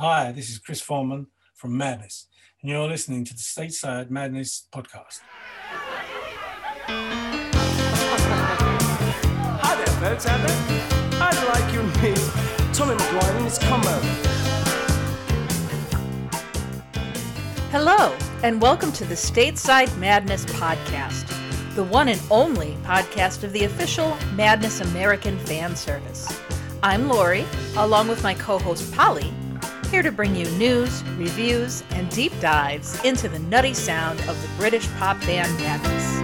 Hi, this is Chris Foreman from Madness, and you're listening to the Stateside Madness podcast. Hi there, folks out there. I'd like you to meet Tommy McGuire and his combo. Hello, and welcome to the Stateside Madness podcast, the one and only podcast of the official Madness American fan service. I'm Lori, along with my co host Polly, here to bring you news, reviews, and deep dives into the nutty sound of the British pop band Madness.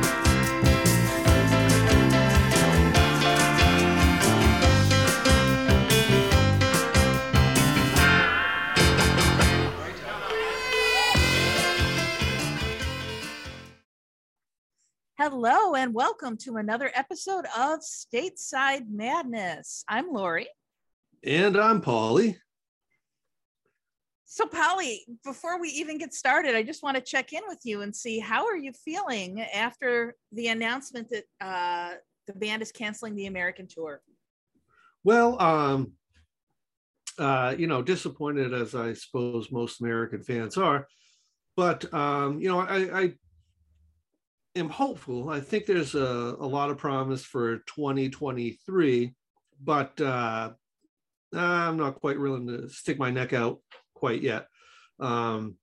Hello, and welcome to another episode of Stateside Madness. I'm Lori. And I'm Polly. So, Polly, before we even get started, I just want to check in with you and see how are you feeling after the announcement that uh, the band is canceling the American tour. Well, um, uh, you know, disappointed as I suppose most American fans are, but um, you know, I, I am hopeful. I think there's a, a lot of promise for 2023, but uh, I'm not quite willing to stick my neck out quite yet. Um,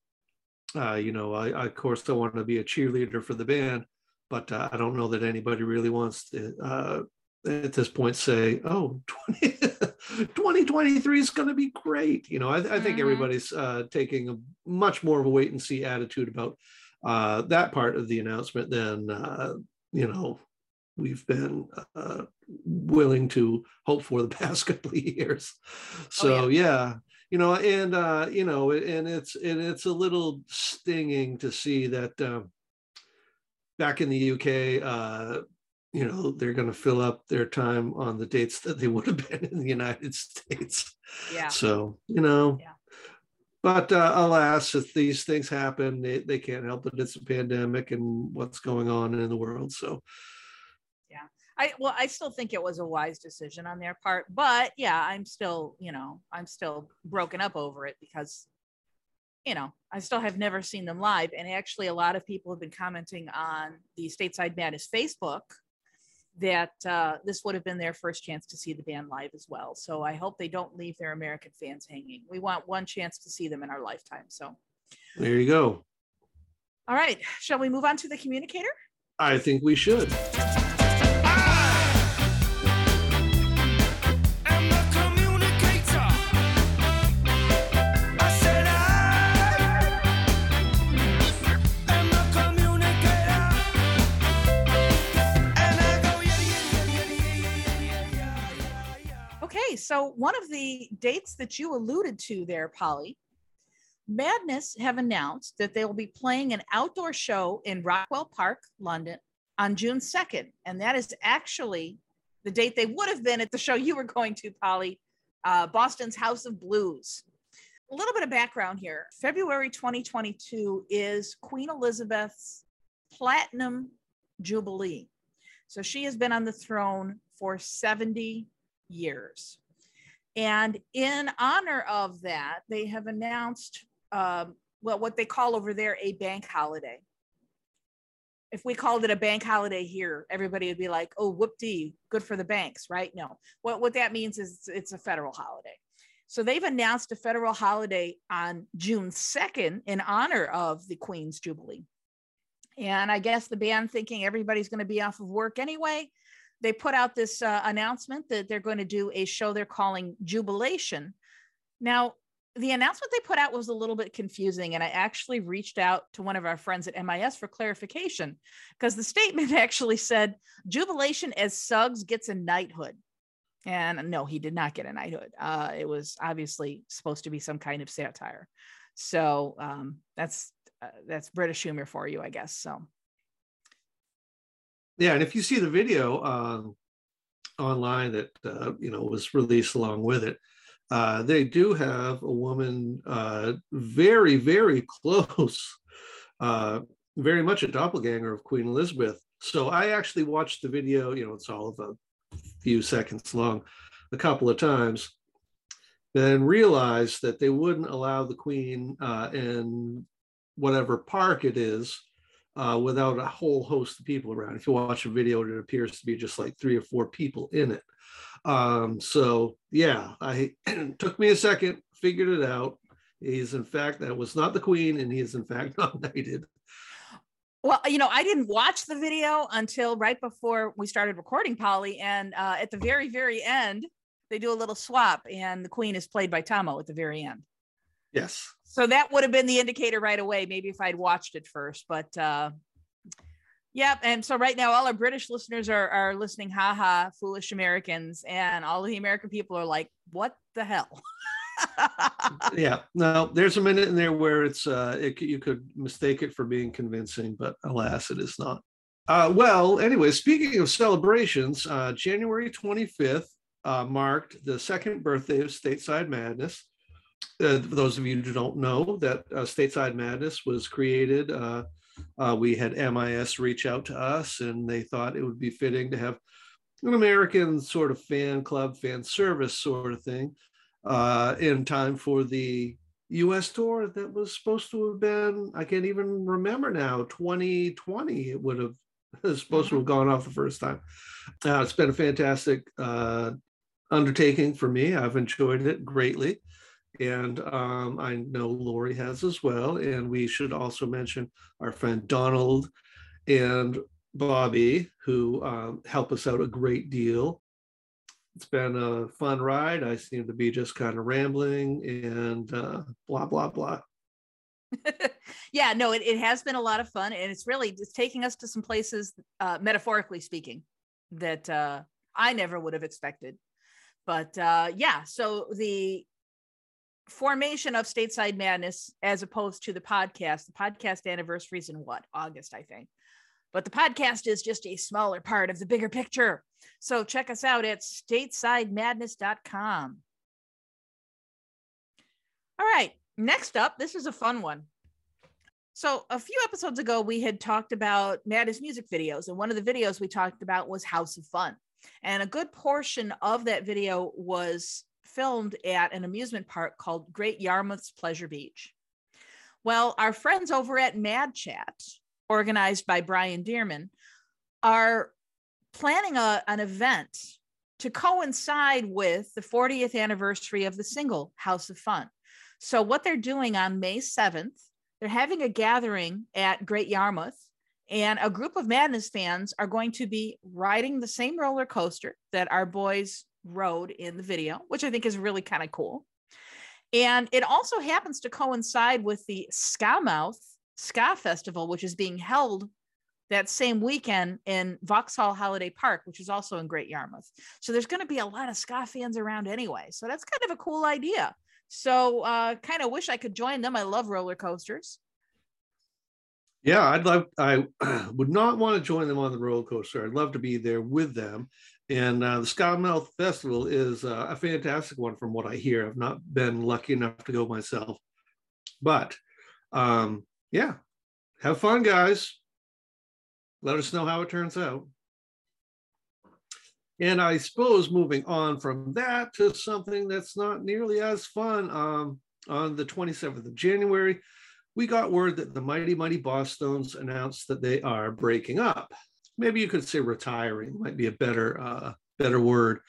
uh, you know, I, I, of course don't want to be a cheerleader for the band, but uh, I don't know that anybody really wants to uh, at this point say, "Oh, 20, 2023 is going to be great." You know, I, I think mm-hmm. everybody's uh, taking a much more of a wait and see attitude about uh, that part of the announcement than uh, you know we've been uh, willing to hope for the past couple of years. So oh, yeah. yeah you know and uh you know and it's and it's a little stinging to see that um back in the uk uh you know they're going to fill up their time on the dates that they would have been in the united states. Yeah. So you know yeah. but uh, alas if these things happen they, they can't help it. It's a pandemic and what's going on in the world. So Yeah i well, I still think it was a wise decision on their part, but yeah, I'm still, you know, I'm still broken up over it because, you know, I still have never seen them live, and actually, a lot of people have been commenting on the Stateside Madness Facebook that uh, this would have been their first chance to see the band live as well. So I hope they don't leave their American fans hanging. We want one chance to see them in our lifetime. So there you go. All right, shall we move on to the communicator? I think we should. So one of the dates that you alluded to there, Polly, Madness have announced that they will be playing an outdoor show in Rockwell Park, London on June 2nd. And that is actually the date they would have been at the show you were going to, Polly, uh, Boston's House of Blues. A little bit of background here February 2022 is Queen Elizabeth's Platinum Jubilee. So she has been on the throne for 70 years. And in honor of that, they have announced, um, well, what they call over there a bank holiday. If we called it a bank holiday here, everybody would be like, oh, whoop-dee, good for the banks, right? No, what, what that means is it's, it's a federal holiday. So they've announced a federal holiday on June 2nd in honor of the Queen's Jubilee. And I guess the band thinking everybody's going to be off of work anyway, they put out this uh, announcement that they're going to do a show they're calling Jubilation. Now, the announcement they put out was a little bit confusing, and I actually reached out to one of our friends at MIS for clarification because the statement actually said Jubilation as Suggs gets a knighthood. And no, he did not get a knighthood. Uh, it was obviously supposed to be some kind of satire. So um, that's uh, that's British humor for you, I guess. So yeah, and if you see the video um, online that uh, you know was released along with it, uh, they do have a woman uh, very, very close, uh, very much a doppelganger of Queen Elizabeth. So I actually watched the video. You know, it's all of a few seconds long, a couple of times, then realized that they wouldn't allow the Queen uh, in whatever park it is uh, without a whole host of people around. If you watch a video, it appears to be just like three or four people in it. Um, so yeah, I took me a second, figured it out. He's in fact that was not the Queen, and he is in fact not knighted. Well, you know, I didn't watch the video until right before we started recording, Polly. And uh, at the very, very end, they do a little swap, and the queen is played by Thommo at the very end. Yes. So that would have been the indicator right away, maybe if I'd watched it first. But uh, yeah, and so right now, all our British listeners are, are listening, haha, foolish Americans. And all the American people are like, what the hell? yeah no there's a minute in there where it's uh it, you could mistake it for being convincing but alas it is not uh well anyway speaking of celebrations uh january 25th uh, marked the second birthday of Stateside Madness. Uh, for those of you who don't know, that uh, Stateside Madness was created. Uh, uh, we had MIS reach out to us, and they thought it would be fitting to have an American sort of fan club, fan service sort of thing uh, in time for the US tour that was supposed to have been, I can't even remember now, 2020, it would have supposed to have gone off the first time. Uh, it's been a fantastic undertaking for me. I've enjoyed it greatly. And um, I know Lori has as well. And we should also mention our friend Donald and Bobby, who um, help us out a great deal. It's been a fun ride. I seem to be just kind of rambling and uh, blah, blah, blah. yeah, no, it, it has been a lot of fun. And it's really just taking us to some places, uh, metaphorically speaking, that uh, I never would have expected but uh, yeah, so the formation of Stateside Madness as opposed to the podcast, the podcast anniversary is in what? August, I think. But the podcast is just a smaller part of the bigger picture. So check us out at statesidemadness.com. All right, next up, this is a fun one. So, a few episodes ago, we had talked about Madness music videos, and one of the videos we talked about was House of Fun. And a good portion of that video was filmed at an amusement park called Great Yarmouth's Pleasure Beach. Well, our friends over at Mad Chat, organized by Brian Dearman, are planning a, an event to coincide with the 40th anniversary of the single House of Fun. So, what they're doing on May 7th, they're having a gathering at Great Yarmouth and a group of Madness fans are going to be riding the same roller coaster that our boys rode in the video, which I think is really kind of cool. And it also happens to coincide with the Skamouth Ska Festival, which is being held that same weekend in Vauxhall Holiday Park, which is also in Great Yarmouth. So there's going to be a lot of ska fans around anyway. So that's kind of a cool idea. So uh, kind of wish I could join them. I love roller coasters. Yeah, I'd love. I would not want to join them on the roller coaster. I'd love to be there with them. And uh, the Skamouth Festival is uh, a fantastic one, from what I hear. I've not been lucky enough to go myself, but um, yeah, have fun, guys. Let us know how it turns out. And I suppose moving on from that to something that's not nearly as fun. Um, on the 27th of January, we got word that the Mighty Mighty Bosstones announced that they are breaking up. Maybe you could say retiring might be a better uh, better word.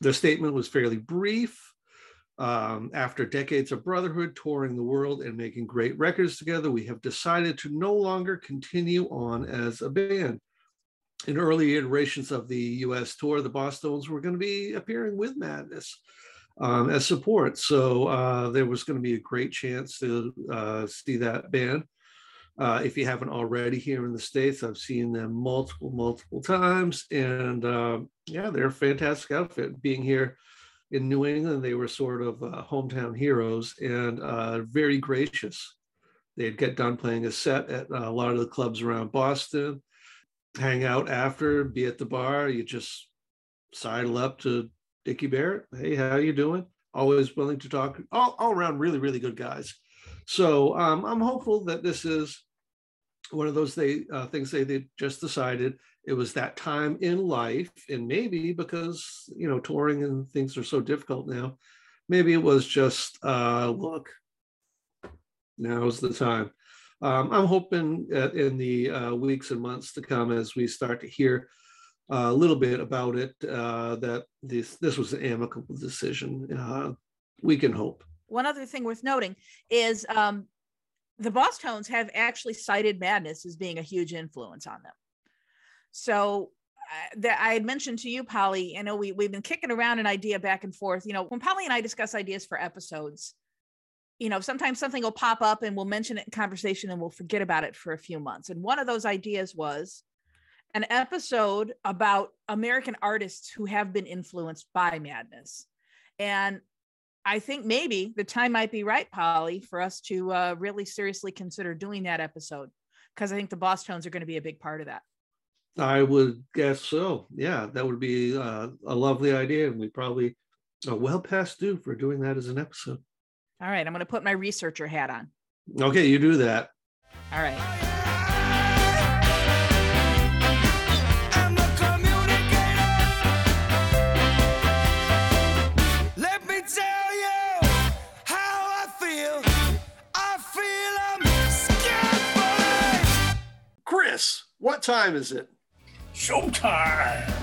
Their statement was fairly brief. Um, after decades of brotherhood, touring the world, and making great records together, we have decided to no longer continue on as a band. In early iterations of the US tour, the Bosstones were going to be appearing with Madness um, as support. So uh, there was going to be a great chance to uh, see that band. Uh, if you haven't already here in the States, I've seen them multiple, multiple times. And uh, yeah, they're a fantastic outfit. Being here in New England, they were sort of uh, hometown heroes and uh, very gracious. They'd get done playing a set at a lot of the clubs around Boston, hang out after, be at the bar. You just sidle up to Dickie Barrett. Hey, how you doing? Always willing to talk. All, all around, really, really good guys. So um, I'm hopeful that this is one of those they, uh, things they, they just decided it was that time in life, and maybe because you know touring and things are so difficult now, maybe it was just uh, look, now's the time. Um, I'm hoping that in the uh, weeks and months to come, as we start to hear uh, a little bit about it, uh, that this this was an amicable decision. Uh, we can hope. One other thing worth noting is um, the Bosstones have actually cited Madness as being a huge influence on them. So uh, that I had mentioned to you, Polly, I know we, we've been kicking around an idea back and forth. You know, when Polly and I discuss ideas for episodes, you know, sometimes something will pop up and we'll mention it in conversation and we'll forget about it for a few months. And one of those ideas was an episode about American artists who have been influenced by madness. And I think maybe the time might be right, Polly, for us to uh, really seriously consider doing that episode because I think the Bosstones are going to be a big part of that. I would guess so. Yeah, that would be uh, a lovely idea. And we probably are well past due for doing that as an episode. All right, I'm going to put my researcher hat on. Okay, you do that. All right. What time is it? Showtime.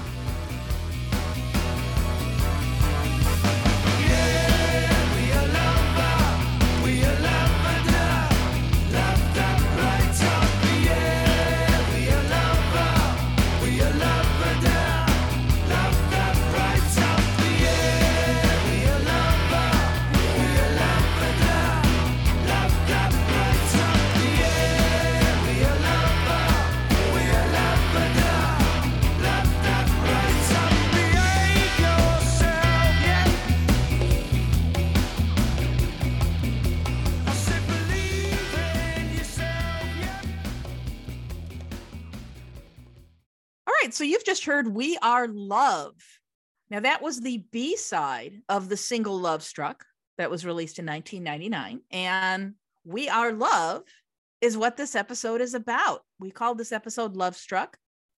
So you've just heard We Are Love. Now, that was the B side of the single Love Struck that was released in 1999. And We Are Love is what this episode is about. We called this episode Love Struck.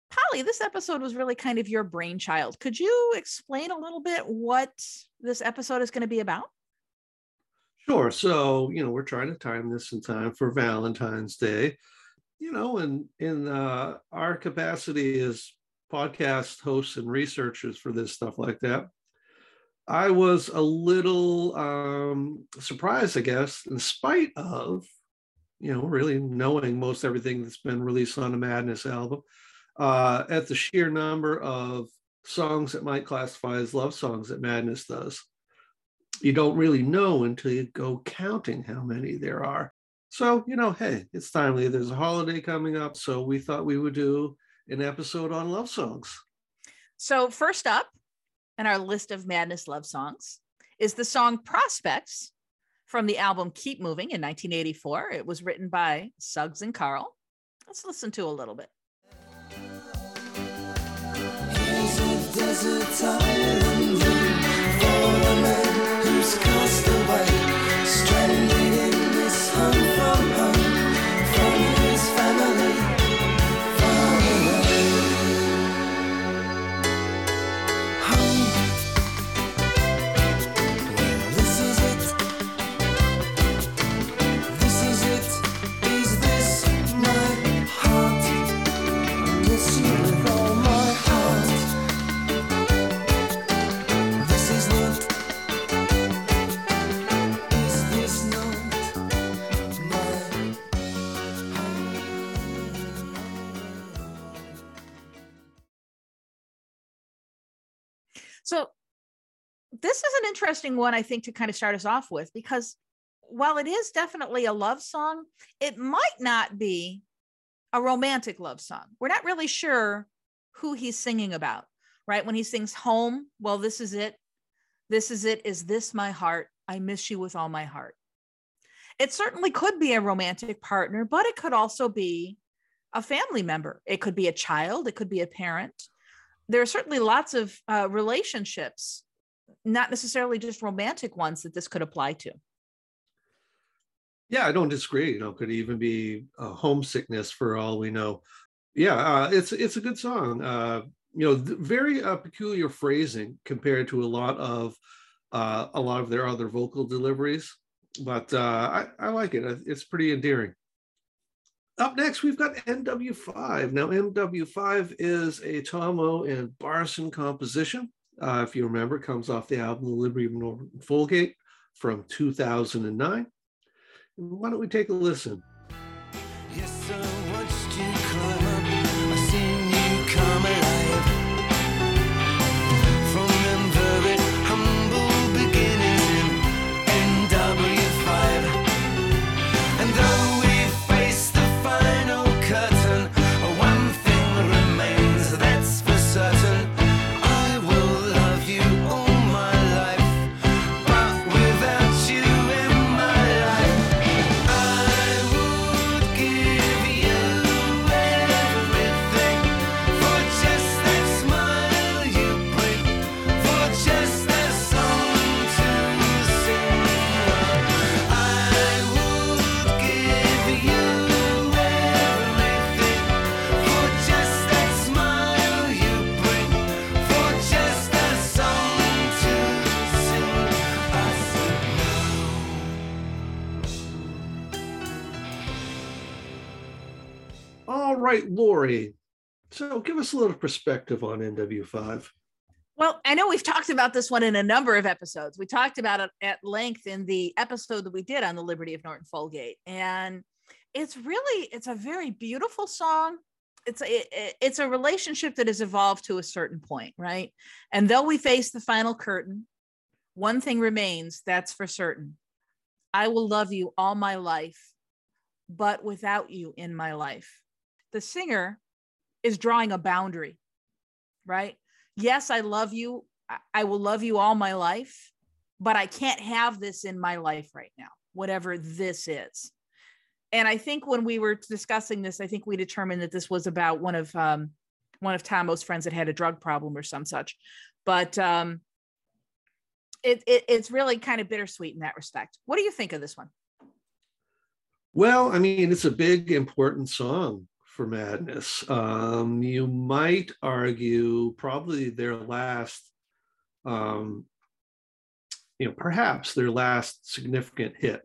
Polly, this episode was really kind of your brainchild. Could you explain a little bit what this episode is going to be about? Sure. So, you know, we're trying to time this in time for Valentine's Day you know, in in uh, our capacity as podcast hosts and researchers for this stuff like that, I was a little um, surprised, I guess, in spite of, you know, really knowing most everything that's been released on the Madness album, uh, at the sheer number of songs that might classify as love songs that Madness does. You don't really know until you go counting how many there are. So, you know, hey, it's timely. There's a holiday coming up. So we thought we would do an episode on love songs. So, first up in our list of Madness love songs is the song Prospects from the album Keep Moving in 1984. It was written by Suggs and Carl. Let's listen to a little bit. Here's a desert island for So this is an interesting one, I think, to kind of start us off with, because while it is definitely a love song, it might not be a romantic love song. We're not really sure who he's singing about, right? When he sings home, well, this is it. This is it. Is this my heart? I miss you with all my heart. It certainly could be a romantic partner, but it could also be a family member. It could be a child, it could be a parent there are certainly lots of uh, relationships, not necessarily just romantic ones, that this could apply to. Yeah, I don't disagree. You know, could even be a homesickness for all we know. Yeah, uh, it's it's a good song. Uh, you know, very uh, peculiar phrasing compared to a lot of uh, a lot of their other vocal deliveries, but uh, I, I like it. It's pretty endearing. Up next, we've got NW5. Now, NW5 is a Thommo and Barson composition. Uh, if you remember, comes off the album The Liberty of Norton Folgate from 2009. Why don't we take a listen? Yes, right, Lori. So give us a little perspective on NW5. Well, I know we've talked about this one in a number of episodes. We talked about it at length in the episode that we did on the Liberty of Norton Folgate. And it's really, it's a very beautiful song. It's a, it's a relationship that has evolved to a certain point, right? And though we face the final curtain, one thing remains that's for certain. I will love you all my life, but without you in my life the singer is drawing a boundary, right? Yes, I love you. I will love you all my life, but I can't have this in my life right now, whatever this is. And I think when we were discussing this, I think we determined that this was about one of um, one of Thommo's friends that had a drug problem or some such. But um, it, it it's really kind of bittersweet in that respect. What do you think of this one? Well, I mean, it's a big, important song for Madness. Um, you might argue probably their last, um, you know, perhaps their last significant hit.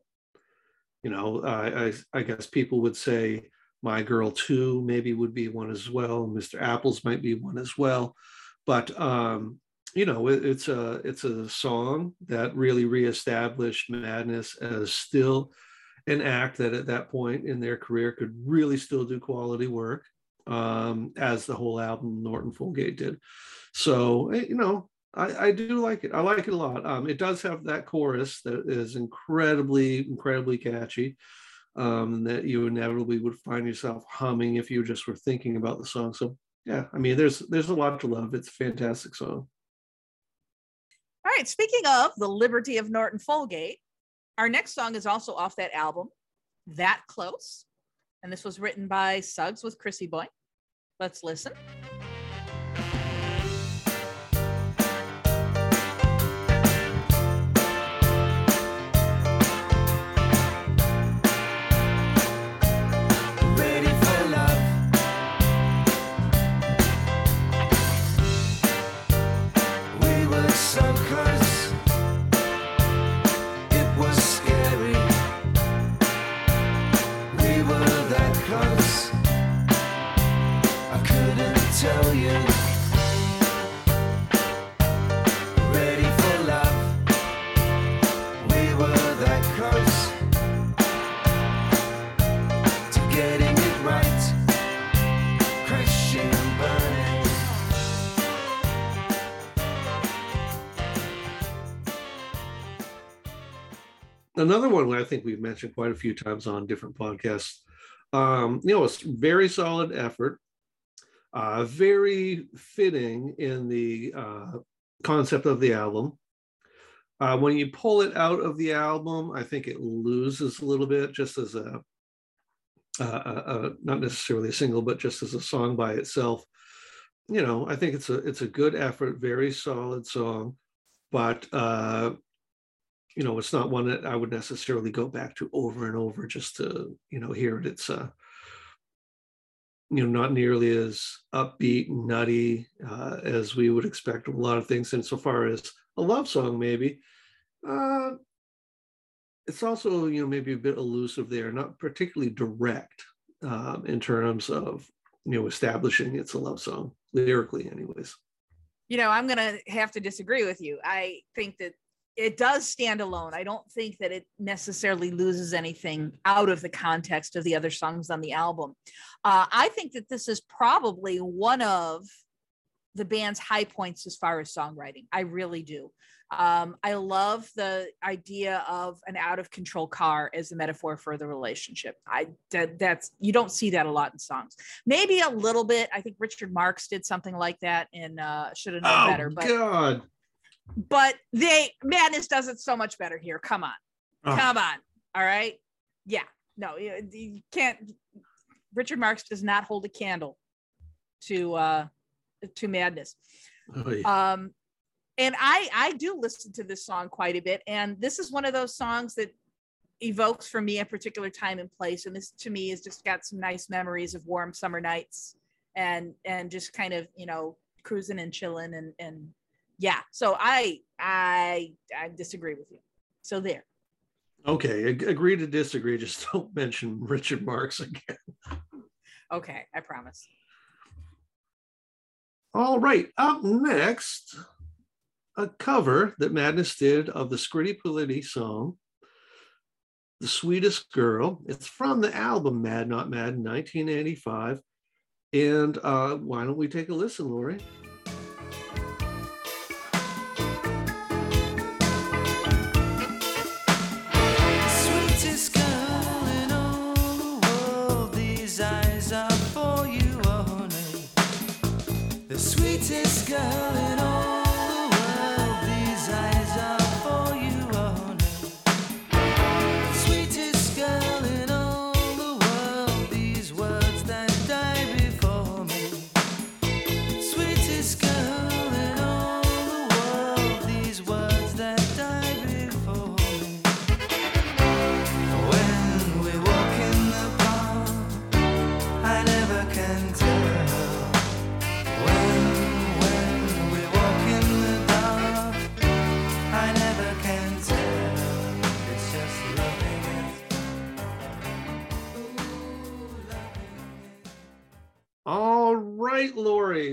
You know, I, I guess people would say My Girl 2 maybe would be one as well. Mr. Apples might be one as well. But um, you know, it, it's a it's a song that really reestablished Madness as still an act that at that point in their career could really still do quality work, um, as the whole album Norton Folgate did. So, eh, you know, I, I, do like it. I like it a lot. Um, it does have that chorus that is incredibly, incredibly catchy. Um, that you inevitably would find yourself humming if you just were thinking about the song. So yeah, I mean, there's there's a lot to love. It's a fantastic song. All right. Speaking of the Liberty of Norton Folgate, our next song is also off that album, That Close. And this was written by Suggs with Chrissy Boy. Let's listen. Another one I think we've mentioned quite a few times on different podcasts. Um, you know, it's very solid effort, uh, very fitting in the uh, concept of the album. Uh, when you pull it out of the album, I think it loses a little bit, just as a, a, a not necessarily a single, but just as a song by itself. You know, I think it's a it's a good effort, very solid song, but uh, you know, it's not one that I would necessarily go back to over and over just to, you know, hear it. It's, uh, you know, not nearly as upbeat nutty uh, as we would expect a lot of things. And so far as a love song, maybe, Uh, it's also, you know, maybe a bit elusive there, not particularly direct um, in terms of, you know, establishing it's a love song lyrically, anyways. You know, I'm going to have to disagree with you. I think that it does stand alone. I don't think that it necessarily loses anything out of the context of the other songs on the album. Uh, I think that this is probably one of the band's high points as far as songwriting. I really do. Um, I love the idea of an out of control car as a metaphor for the relationship. I that, that's you don't see that a lot in songs. Maybe a little bit. I think Richard Marx did something like that in uh, Should Have Known oh, Better. But God. But they Madness does it so much better here. Come on, oh. come on. All right, yeah. No, you, you can't. Richard Marx does not hold a candle to uh, to Madness. Oh, yeah. Um, and I I do listen to this song quite a bit, and this is one of those songs that evokes for me a particular time and place, and this to me has just got some nice memories of warm summer nights and and just kind of you know cruising and chilling and and yeah. So I I I disagree with you. So there. Okay, agree to disagree. Just don't mention Richard Marx again. okay, I promise. All right, up next, a cover that Madness did of the Scritti Politti song, The Sweetest Girl. It's from the album Mad Not Mad in 1985. And uh, why don't we take a listen, Lori? girl.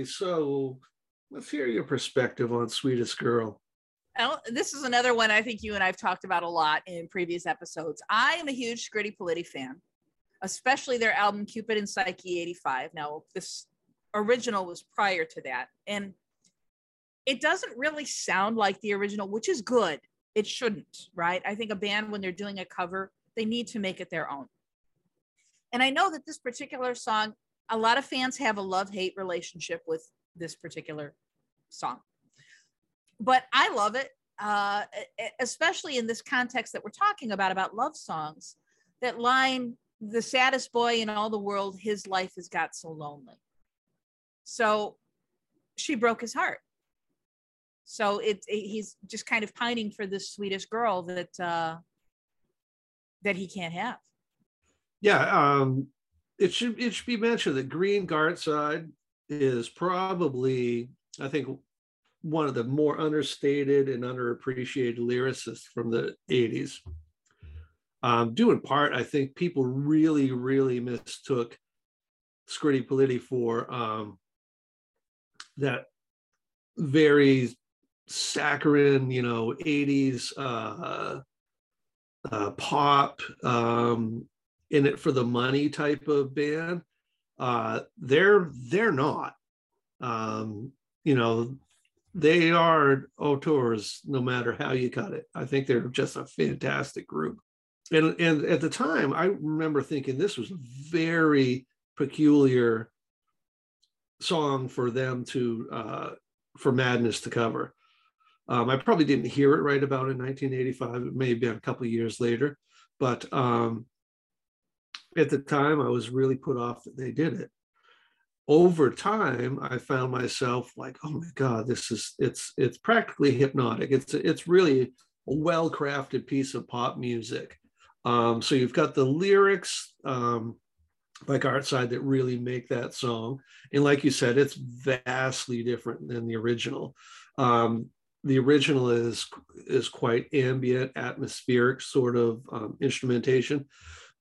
So let's hear your perspective on Sweetest Girl. Oh, this is another one I think you and I've talked about a lot in previous episodes. I am a huge Scritti Politti fan, especially their album Cupid and Psyche 85. Now, this original was prior to that. And it doesn't really sound like the original, which is good. It shouldn't, right? I think a band, when they're doing a cover, they need to make it their own. And I know that this particular song a lot of fans have a love hate relationship with this particular song, but I love it, uh, especially in this context that we're talking about about love songs. That line, "The saddest boy in all the world, his life has got so lonely." So she broke his heart. So it, it he's just kind of pining for this sweetest girl that uh, that he can't have. Yeah, um, it should it should be mentioned that Green Gartside is probably, I think, one of the more understated and underappreciated lyricists from the 80s. Um, due in part, I think people really, really mistook Scritti Politti for um, that very saccharine, you know, 80s uh, uh, pop, um, in it for the money type of band. Uh, they're they're not. Um, you know, they are auteurs no matter how you cut it. I think they're just a fantastic group. And and at the time, I remember thinking this was a very peculiar song for them to uh, for Madness to cover. Um, I probably didn't hear it right about in 1985. It may have been a couple years later, but um, at the time, I was really put off that they did it. Over time, I found myself like, oh my God, this is it's it's practically hypnotic. It's it's really a well-crafted piece of pop music. Um, so you've got the lyrics um, by Gartside that really make that song, and like you said, it's vastly different than the original. Um, the original is is quite ambient, atmospheric sort of um, instrumentation.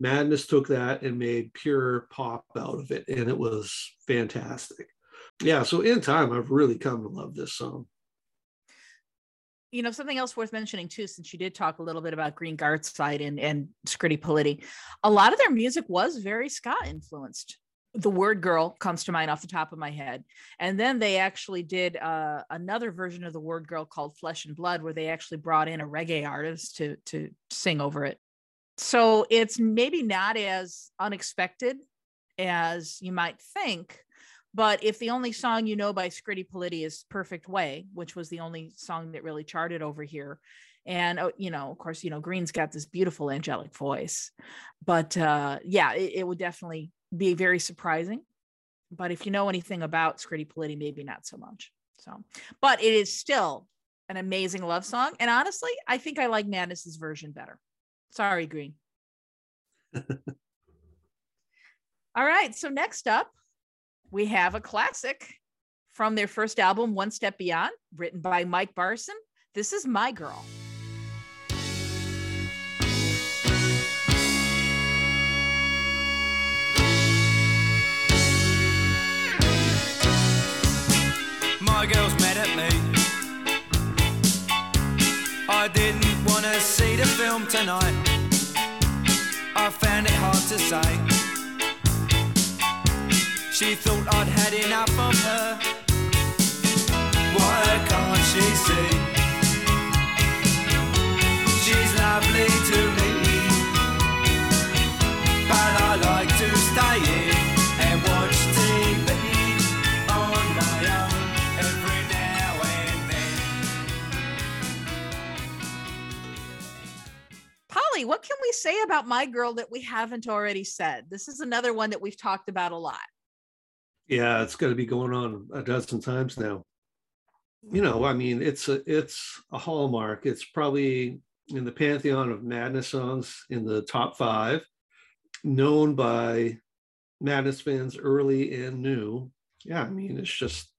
Madness took that and made pure pop out of it, and it was fantastic. Yeah, so in time, I've really come to love this song. You know, something else worth mentioning too, since you did talk a little bit about Green Gartside and and Scritti Politti, a lot of their music was very ska influenced the word girl comes to mind off the top of my head and then they actually did uh, another version of the word girl called flesh and blood where they actually brought in a reggae artist to to sing over it so it's maybe not as unexpected as you might think but if the only song you know by Scritti Politti is Perfect Way, which was the only song that really charted over here, and oh, you know, of course, you know, Green's got this beautiful angelic voice, but uh, yeah, it, it would definitely be very surprising. But if you know anything about Scritti Politti, maybe not so much. So, but it is still an amazing love song. And honestly, I think I like Madness's version better. Sorry, Green. All right. So next up, we have a classic from their first album, One Step Beyond, written by Mike Barson. This is My Girl. my girls mad at me. I didn't want to see the film tonight. She thought I'd had enough of her. Why can't she see? She's lovely to me. But I like to stay in and watch TV. on my own every now and then. Polly, what can we say about My Girl that we haven't already said? This is another one that we've talked about a lot. Yeah, it's going to be going on a dozen times now. You know, I mean, it's a it's a hallmark. It's probably in the pantheon of Madness songs in the top five, known by Madness fans early and new. Yeah, I mean, it's just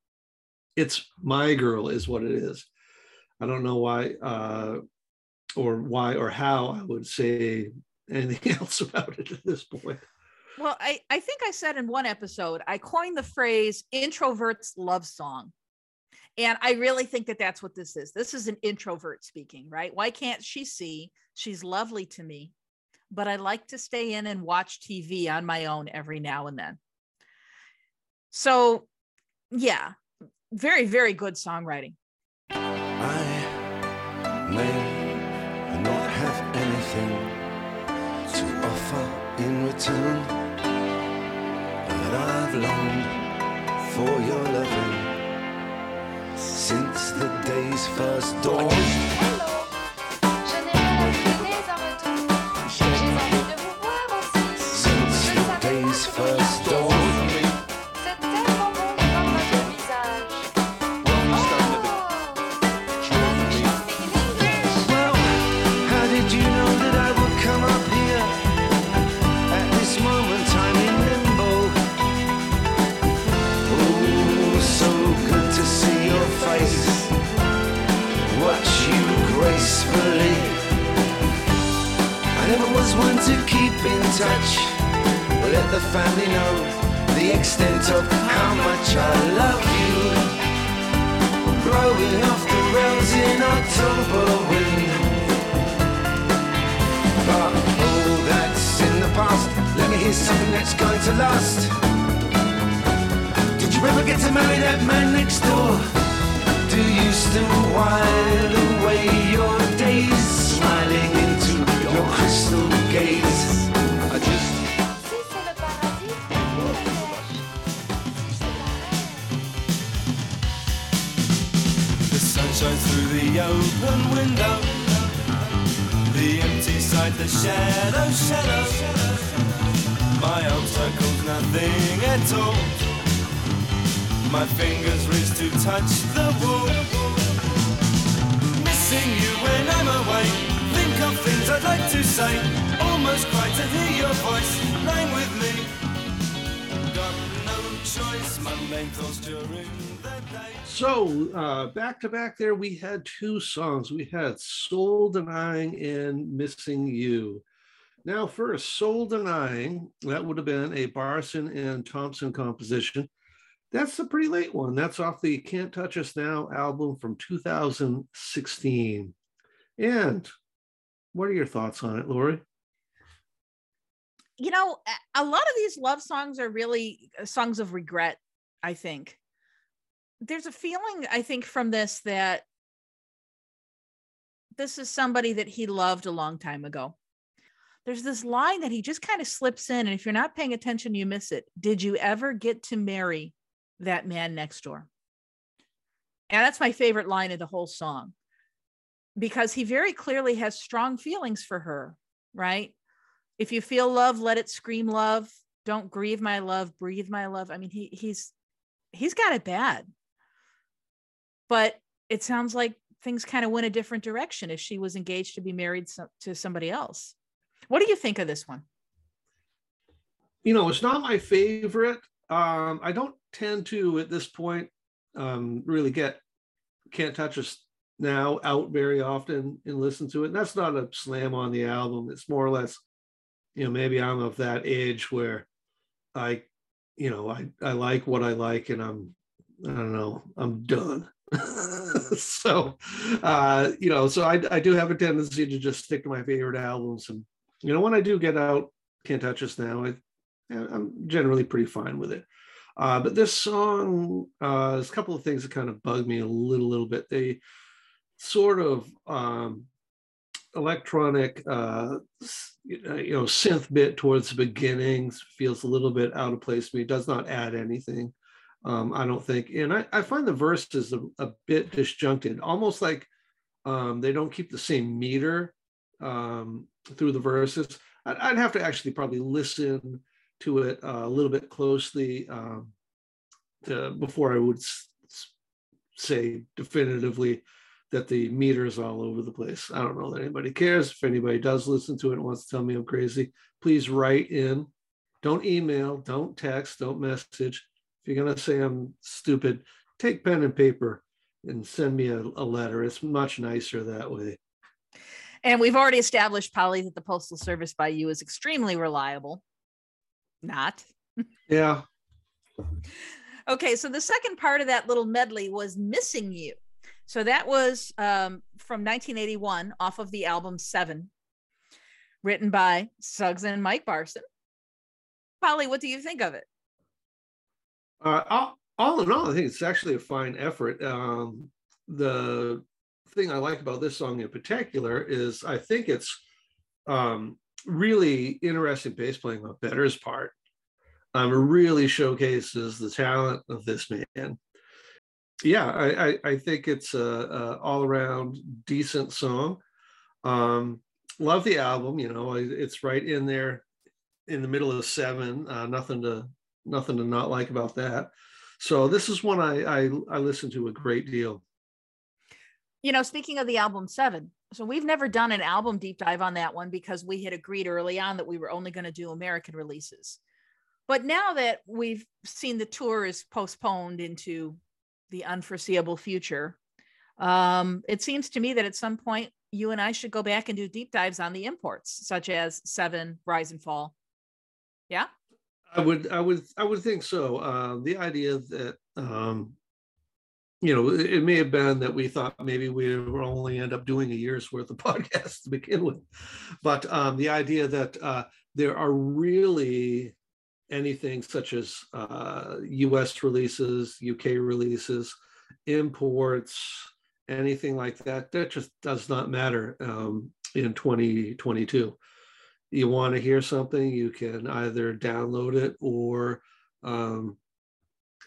it's my girl is what it is. I don't know why uh or why or how I would say anything else about it at this point. Well, I, I think I said in one episode, I coined the phrase introvert's love song. And I really think that that's what this is. This is an introvert speaking, right? Why can't she see? She's lovely to me, but I like to stay in and watch TV on my own every now and then. So, yeah, very, very good songwriting. I may not have anything to offer in return, but I've longed for your loving since the day's first dawn. To keep in touch. Let the family know the extent of how much I love you. Growing off the rails in October wind. But oh, that's in the past. Let me hear something that's going to last. Did you ever get to marry that man next door? Do you still while away your days smiling your crystal gaze? I just. The sun shines through the open window. The empty side, the shadow, shadow. My arm circles nothing at all. My fingers reach to touch the wall. Missing you when I'm away. I'd like to say. Almost cry to hear your voice with me. God knows choice, thoughts during the day. So uh, back to back there, we had two songs. We had Soul Denying and Missing You. Now, first, Soul Denying, that would have been a Barson and Thompson composition. That's a pretty late one. That's off the Can't Touch Us Now album from 2016. And what are your thoughts on it, Lori? you know, a- lot of these love songs are really uh, songs of regret, I think. There's a feeling, I think, from this that this is somebody that he loved a long time ago. There's this line that he just kind of slips in, and if you're not paying attention, you miss it. Did you ever get to marry that man next door? And that's my favorite line of the whole song because he very clearly has strong feelings for her, right? if you feel love let it scream love. Don't grieve my love breathe my love. I mean he he's he's got it bad. But it sounds like things kind of went a different direction if she was engaged to be married to somebody else. What do you think of this one? You know, it's not my favorite. Um, I don't tend to at this point um, really get can't touch us now out very often and listen to it. And that's not a slam on the album. It's more or less, you know, maybe I'm of that age where I, you know, I I like what I like and I'm I don't know, I'm done. so uh, you know, so I I do have a tendency to just stick to my favorite albums. And you know, when I do get out Can't Touch Us Now, I, I'm generally pretty fine with it. Uh, but this song, uh, there's a couple of things that kind of bug me a little, little bit. They sort of um, electronic, uh, you know, synth bit towards the beginnings feels a little bit out of place to me. Does not add anything, um, I don't think. And I, I find the verses a, a bit disjuncted, almost like um, they don't keep the same meter um, through the verses. I'd, I'd have to actually probably listen to it uh, a little bit closely um, to, before I would say definitively that the meter is all over the place. I don't know that anybody cares. If anybody does listen to it and wants to tell me I'm crazy, please write in. Don't email, don't text, don't message. If you're going to say I'm stupid, take pen and paper and send me a, a letter. It's much nicer that way. and we've already established polly that the postal service by you is extremely reliable not Yeah. Okay, so the second part of that little medley was Missing You. So that was um, from 1981 off of the album Seven, written by Suggs and Mike Barson. Polly, what do you think of it? Uh, all, all in all, I think it's actually a fine effort. Um, the thing I like about this song in particular is I think it's um, really interesting bass playing on Bedders' part. Um, it really showcases the talent of this man. Yeah, I, I, I think it's a, a all around decent song. Um, love the album. You know, it's right in there in the middle of seven. Uh, nothing to nothing to not like about that. So this is one I I, I listen to a great deal. You know, speaking of the album Seven, so we've never done an album deep dive on that one because we had agreed early on that we were only going to do American releases. But now that we've seen the tour is postponed into the unforeseeable future, um, it seems to me that at some point you and I should go back and do deep dives on the imports, such as Seven, Rise and Fall. Yeah. I would I would I would think so. Uh, the idea that um, you know it, may have been that we thought maybe we would only end up doing a year's worth of podcasts to begin with, but um, the idea that uh, there are really anything such as uh, U.S. releases, UK releases, imports, anything like that, that just does not matter um, in 2022 you want to hear something, you can either download it or um,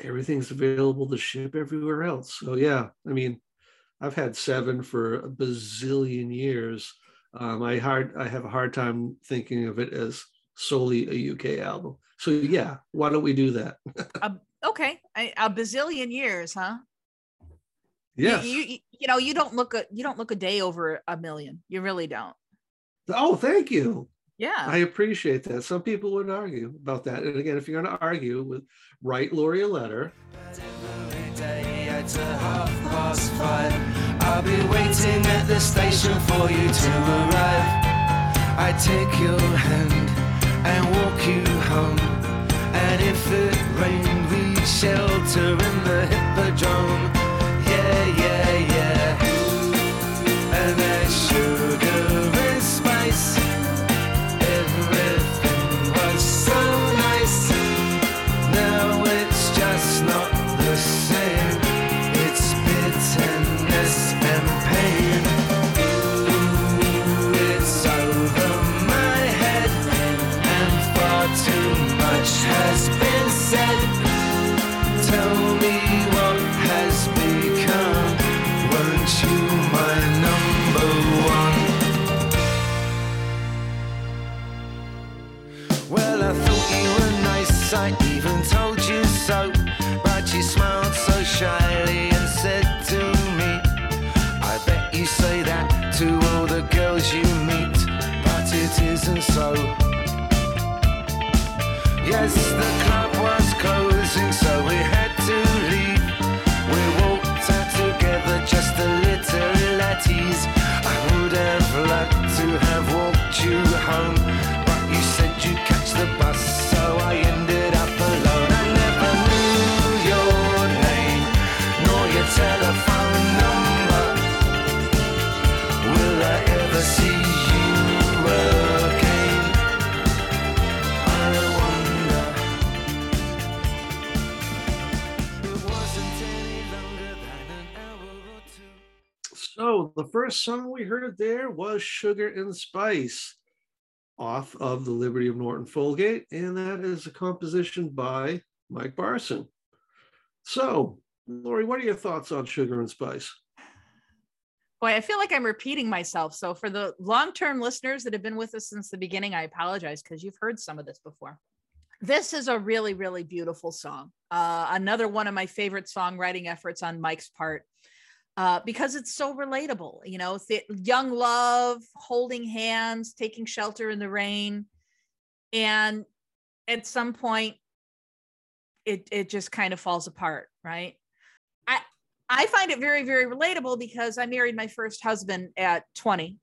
everything's available to ship everywhere else. So yeah, I mean, I've had seven for a bazillion years. Um, I hard I have a hard time thinking of it as solely a UK album. So yeah, why don't we do that? Um, okay. A, a bazillion years, huh? Yeah. You, you, you know, you don't look a you don't look a day over a million. You really don't. oh, thank you. Yeah. I appreciate that. Some people would argue about that. And again, if you're going to argue with write Lori a letter, Every day at a half past five, I'll be waiting at the station for you to arrive. I take your hand and walk you home. And if it rained, we'd shelter in the hippodrome. Yeah, yeah, yeah. And there's sugar Well, I thought you were nice, I even told you so. But you smiled so shyly and said to me, I bet you say that to all the girls you meet, but it isn't so. Yes, the club the first song we heard there was Sugar and Spice off of the Liberty of Norton Folgate, and that is a composition by Mike Barson. So, Lori, what are your thoughts on Sugar and Spice? Boy, I feel like I'm repeating myself. So for the long-term listeners that have been with us since the beginning, I apologize because you've heard some of this before. This is a really, really beautiful song. Uh, another one of my favorite songwriting efforts on Mike's part uh, because it's so relatable. You know, th- young love, holding hands, taking shelter in the rain, and at some point, it it just kind of falls apart, right? I I find it very, very relatable because I married my first husband at 20,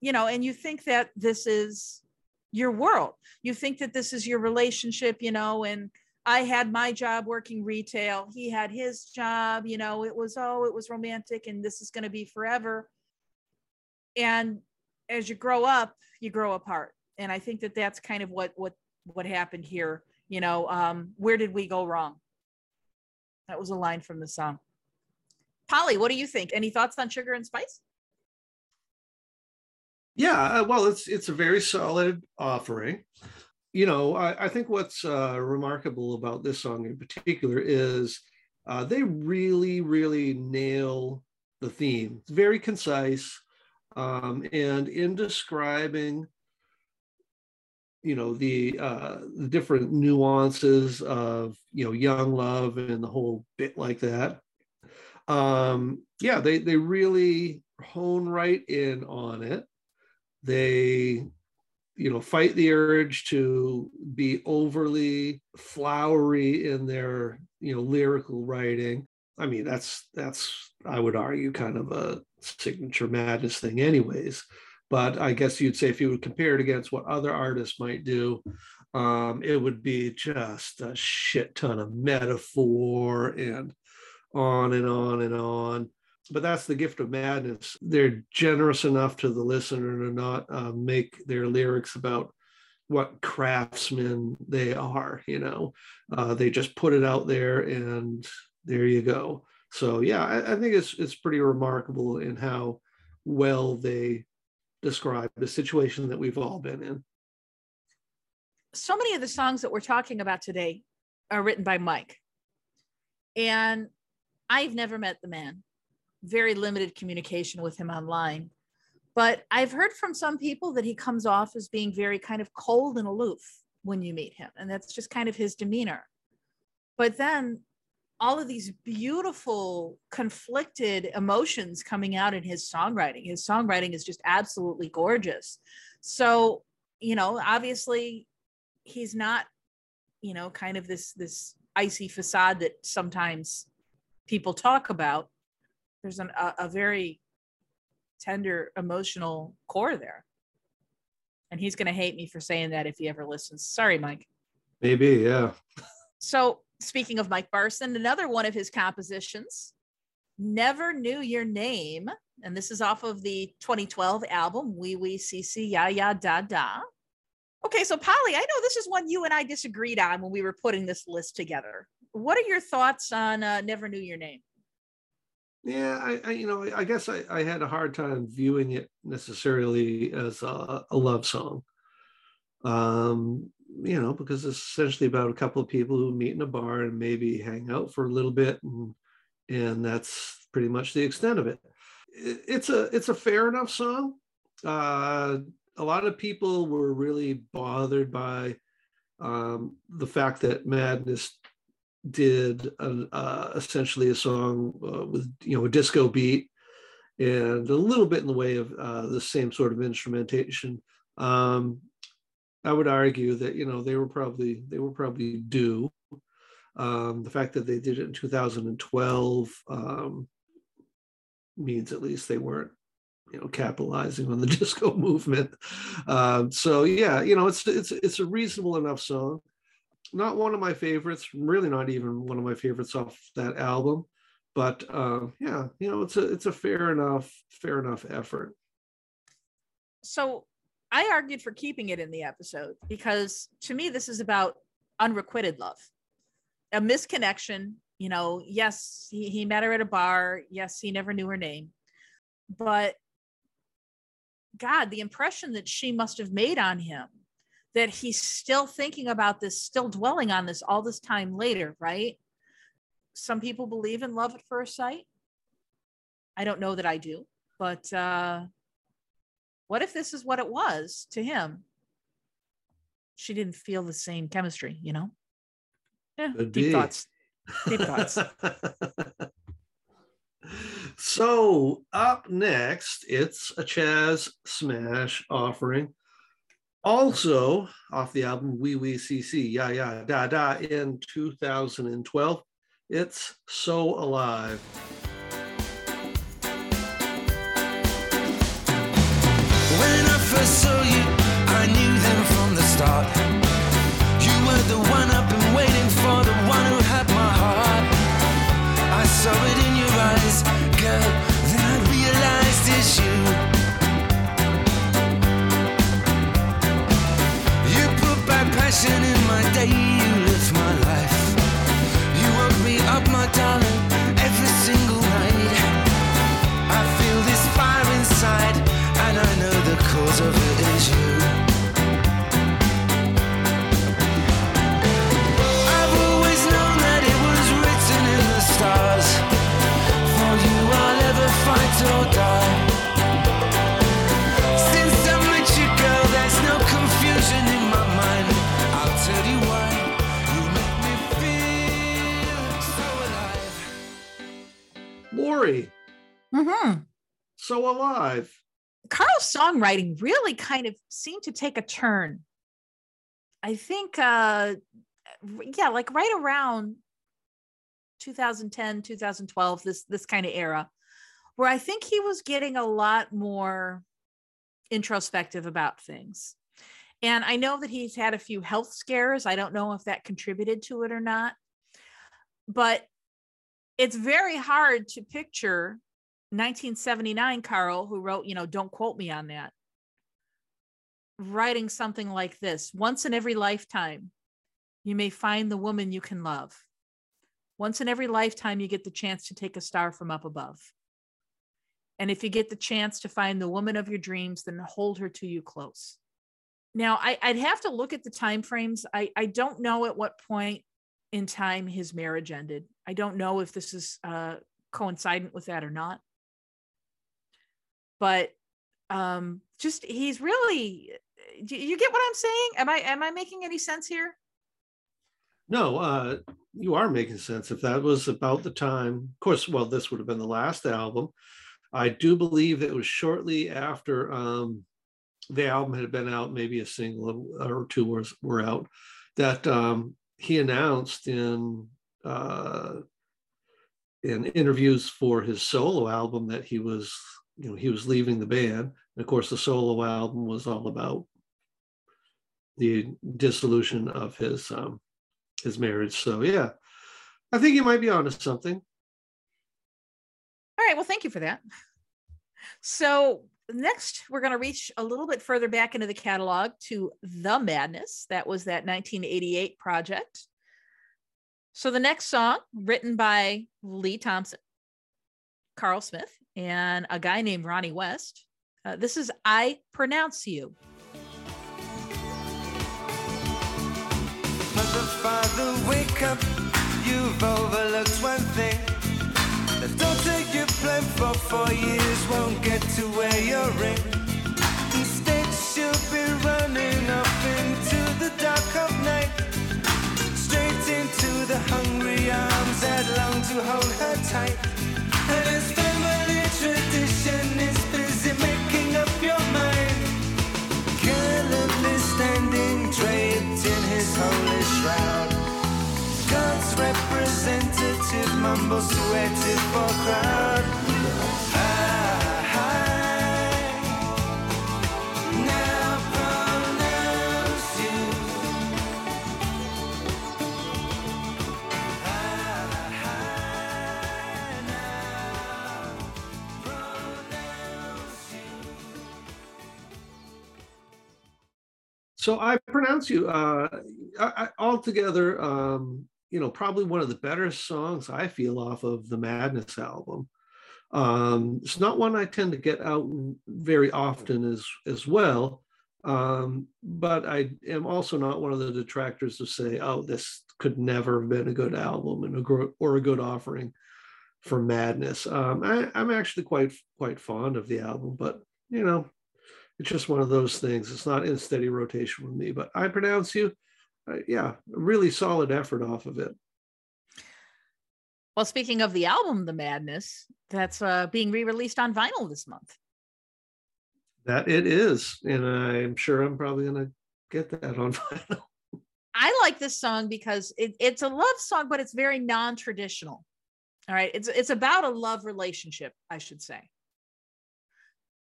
you know, and you think that this is your world. You think that this is your relationship, you know, and I had my job working retail. He had his job, you know, it was, oh, it was romantic and this is going to be forever. And as you grow up, you grow apart. And I think that that's kind of what, what, what happened here. You know, um, where did we go wrong? That was a line from the song. Polly, what do you think? Any thoughts on sugar and spice? Yeah, uh, well, it's it's a very solid offering. You know, I, I think what's uh, remarkable about this song in particular is uh, they really, really nail the theme. It's very concise, um, and in describing, you know, the uh, the different nuances of you know young love and the whole bit like that. Um, yeah, they they really hone right in on it they you know fight the urge to be overly flowery in their you know lyrical writing. I mean that's that's i would argue kind of a signature madness thing anyways. But i guess you'd say if you would compare it against what other artists might do um, it would be just a shit ton of metaphor and on and on and on but that's the gift of madness. They're generous enough to the listener to not uh, make their lyrics about what craftsmen they are. You know, uh, they just put it out there, and there you go. So yeah, I, I think it's it's pretty remarkable in how well they describe the situation that we've all been in. So many of the songs that we're talking about today are written by Mike. And I've never met the man, very limited communication with him online. But I've heard from some people that he comes off as being very kind of cold and aloof when you meet him. And that's just kind of his demeanor. But then all of these beautiful conflicted emotions coming out in his songwriting. His songwriting is just absolutely gorgeous. So you know, obviously he's not, you know, kind of this this icy facade that sometimes people talk about. There's an, a, a very tender emotional core there. And he's going to hate me for saying that if he ever listens. Sorry, Mike. Maybe, yeah. So, speaking of Mike Barson, another one of his compositions, Never Knew Your Name. And this is off of the 2012 album, Oui Oui Si Si Ja Ja Da Da. Okay, so Polly, I know this is one you and I disagreed on when we were putting this list together. What are your thoughts on uh, Never Knew Your Name? Yeah, I, I you know, I guess I, I had a hard time viewing it necessarily as a, a love song. Um, you know, because it's essentially about a couple of people who meet in a bar and maybe hang out for a little bit, and and that's pretty much the extent of it. It- It's a it's a fair enough song. Uh, a lot of people were really bothered by um, the fact that Madness did an, uh, essentially a song uh, with you know a disco beat and a little bit in the way of uh, the same sort of instrumentation. Um, I would argue that you know they were probably they were probably due. Um, the fact that they did it in 2012 um, means at least they weren't you know capitalizing on the disco movement. Um, so yeah, you know it's it's it's a reasonable enough song not one of my favorites, really not even one of my favorites off that album. But uh, yeah, you know, it's a it's a fair enough fair enough effort. so I argued for keeping it in the episode because to me, this is about unrequited love, a misconnection. You know, yes, he, he met her at a bar. Yes, he never knew her name. But God, the impression that she must have made on him, that he's still thinking about this, still dwelling on this all this time later, right? Some people believe in love at first sight. I don't know that I do, but uh, what if this is what it was to him? She didn't feel the same chemistry, you know? Yeah, Could deep be. thoughts. Deep thoughts. so up next, it's a Chas Smash offering. Also off the album Oui Oui Si Si, Ja Ja Da Da in 2012. It's So Alive. When I first saw you, I knew them from the start. You were the one I've been waiting for, the one who had my heart. I saw it in your eyes, passion in my day, you lift my life. You woke me up, my darling, songwriting really kind of seemed to take a turn. I think, uh, yeah, like right around 2010, 2012, this this kind of era, where I think he was getting a lot more introspective about things. And I know that he's had a few health scares. I don't know if that contributed to it or not, but it's very hard to picture 1979 Carl, who wrote, you know, don't quote me on that, writing something like this Once in every lifetime, you may find the woman you can love. Once in every lifetime, you get the chance to take a star from up above. And if you get the chance to find the woman of your dreams, then hold her to you close. Now, I, I'd have to look at the time frames. I, I don't know at what point in time his marriage ended. I don't know if this is uh, coincident with that or not. But um, just he's really. You get what I'm saying? Am I am I making any sense here? No, uh, you are making sense. If that was about the time, of course, well, this would have been the last album. I do believe it was shortly after um, the album had been out, maybe a single or two was were out, that um, he announced in uh, in interviews for his solo album that he was, you know, he was leaving the band. And of course, the solo album was all about the dissolution of his um, his marriage. So yeah, I think he might be onto something. All right. Well, thank you for that. So next, we're going to reach a little bit further back into the catalog to The Madness. That was that 1988 project. So the next song, written by Lee Thompson, Carl Smyth, and a guy named Ronnie West. Uh, this is I Pronounce You. Mother, father, wake up. You've overlooked one thing. For four years won't get to. Instead, she'll be running off into the dark of night. Straight into the hungry arms that long to hold her tight. Holy shroud. God's representative mumbles a for crowd. So I pronounce you uh, I, I, altogether, um, you know, probably one of the better songs I feel off of the Madness album. Um, it's not one I tend to get out very often as as well, um, but I am also not one of the detractors to say, "Oh, this could never have been a good album and a gro- or a good offering for Madness." Um, I, I'm actually quite quite fond of the album, but you know, it's just one of those things. It's not in steady rotation with me, but I pronounce you. Uh, yeah, really solid effort off of it. Well, speaking of the album, The Madness, that's uh, being re released on vinyl this month. That it is, and I'm sure I'm probably going to get that on vinyl. I like this song because it, it's a love song, but it's very non traditional. All right. It's, it's about a love relationship, I should say.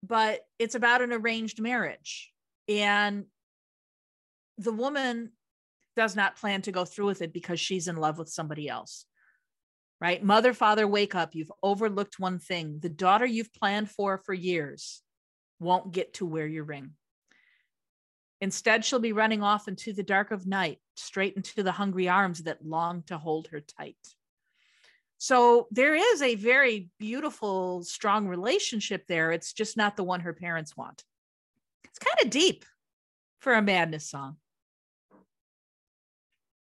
But it's about an arranged marriage. And the woman does not plan to go through with it because she's in love with somebody else. Right? Mother, father, wake up. You've overlooked one thing. The daughter you've planned for for years won't get to wear your ring. Instead, she'll be running off into the dark of night, straight into the hungry arms that long to hold her tight. So there is a very beautiful, strong relationship there. It's just not the one her parents want. It's kind of deep for a madness song.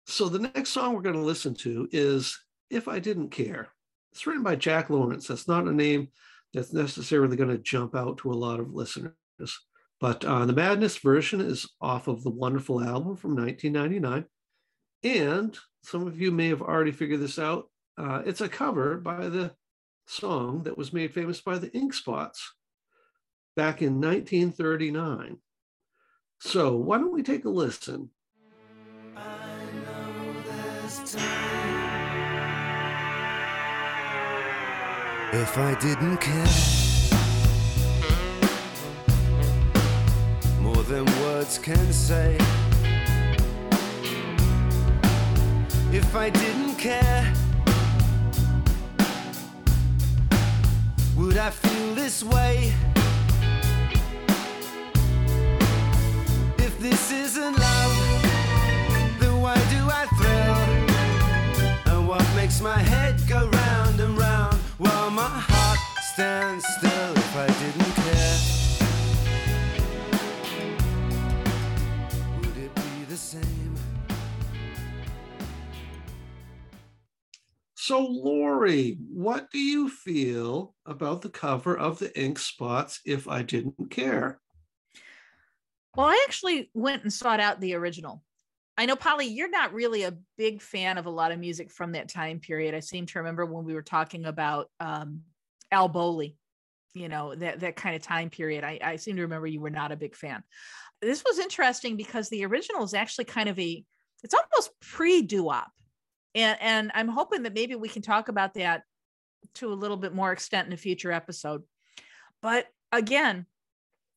So the next song we're going to listen to is If I Didn't Care. It's written by Jack Lawrence. That's not a name that's necessarily going to jump out to a lot of listeners. But uh, the Madness version is off of the wonderful album from 1999. And some of you may have already figured this out. Uh, it's a cover by the song that was made famous by the Ink Spots back in 1939. So why don't we take a listen? If I didn't care more than words can say, if I didn't care, would I feel this way? If this isn't love, then why do I thrill? And what makes my head go round and round while my heart stands still if I didn't So, Lori, what do you feel about the cover of the Ink Spots If I Didn't Care? Well, I actually went and sought out the original. I know, Polly, you're not really a big fan of a lot of music from that time period. I seem to remember when we were talking about um, Al Bowlly you know, that that kind of time period. I, I seem to remember you were not a big fan. This was interesting because the original is actually kind of a it's almost pre-doo-wop. And and I'm hoping that maybe we can talk about that to a little bit more extent in a future episode. But again,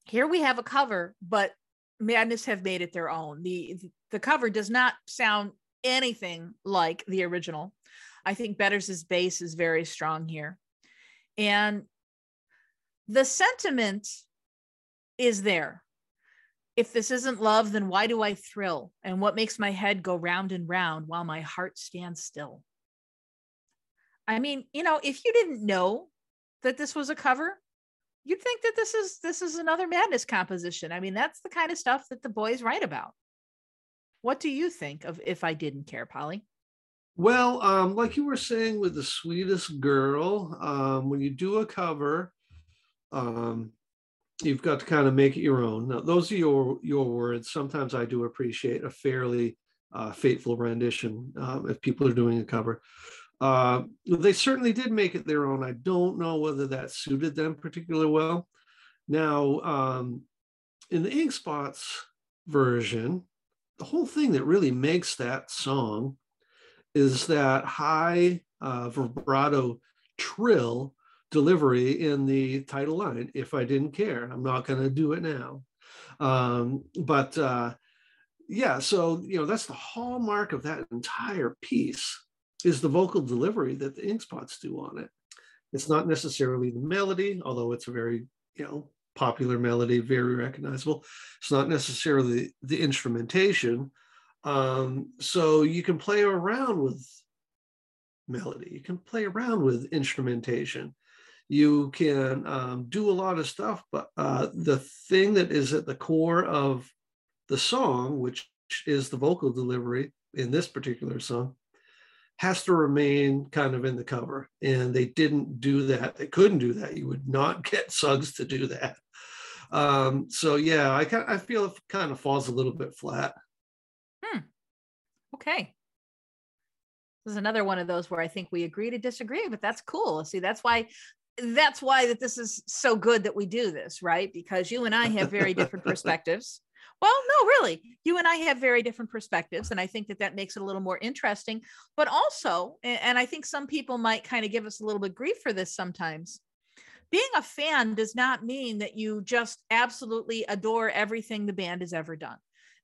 here we have a cover, but Madness have made it their own. The the cover does not sound anything like the original. I think Bedders' bass is very strong here. And the sentiment is there. If this isn't love, then why do I thrill? And what makes my head go round and round while my heart stands still? I mean, you know, if you didn't know that this was a cover, you'd think that this is this is another madness composition. I mean, that's the kind of stuff that the boys write about. What do you think of if I didn't care, Polly? Well, um, like you were saying with the sweetest girl, um, when you do a cover, um, you've got to kind of make it your own. Now, those are your your words. Sometimes I do appreciate a fairly uh, fateful rendition um, if people are doing a cover. Uh, they certainly did make it their own. I don't know whether that suited them particularly well. Now, um, in the Ink Spots version, the whole thing that really makes that song is that high uh, vibrato trill delivery in the title line. If I didn't care, I'm not going to do it now. Um, but uh, yeah, so you know that's the hallmark of that entire piece is the vocal delivery that the ink spots do on it. It's not necessarily the melody, although it's a very you know popular melody, very recognizable. It's not necessarily the instrumentation. Um, so you can play around with melody. You can play around with instrumentation. You can um, do a lot of stuff, but uh, the thing that is at the core of the song, which is the vocal delivery in this particular song, has to remain kind of in the cover. And they didn't do that. They couldn't do that. You would not get Suggs to do that. Um, so yeah, I kind I feel it kind of falls a little bit flat. Hmm. Okay. This is another one of those where I think we agree to disagree, but that's cool. See, that's why that's why that this is so good that we do this, right? Because you and I have very different perspectives. Well, no, really. You and I have very different perspectives and I think that that makes it a little more interesting, but also and I think some people might kind of give us a little bit grief for this sometimes. Being a fan does not mean that you just absolutely adore everything the band has ever done.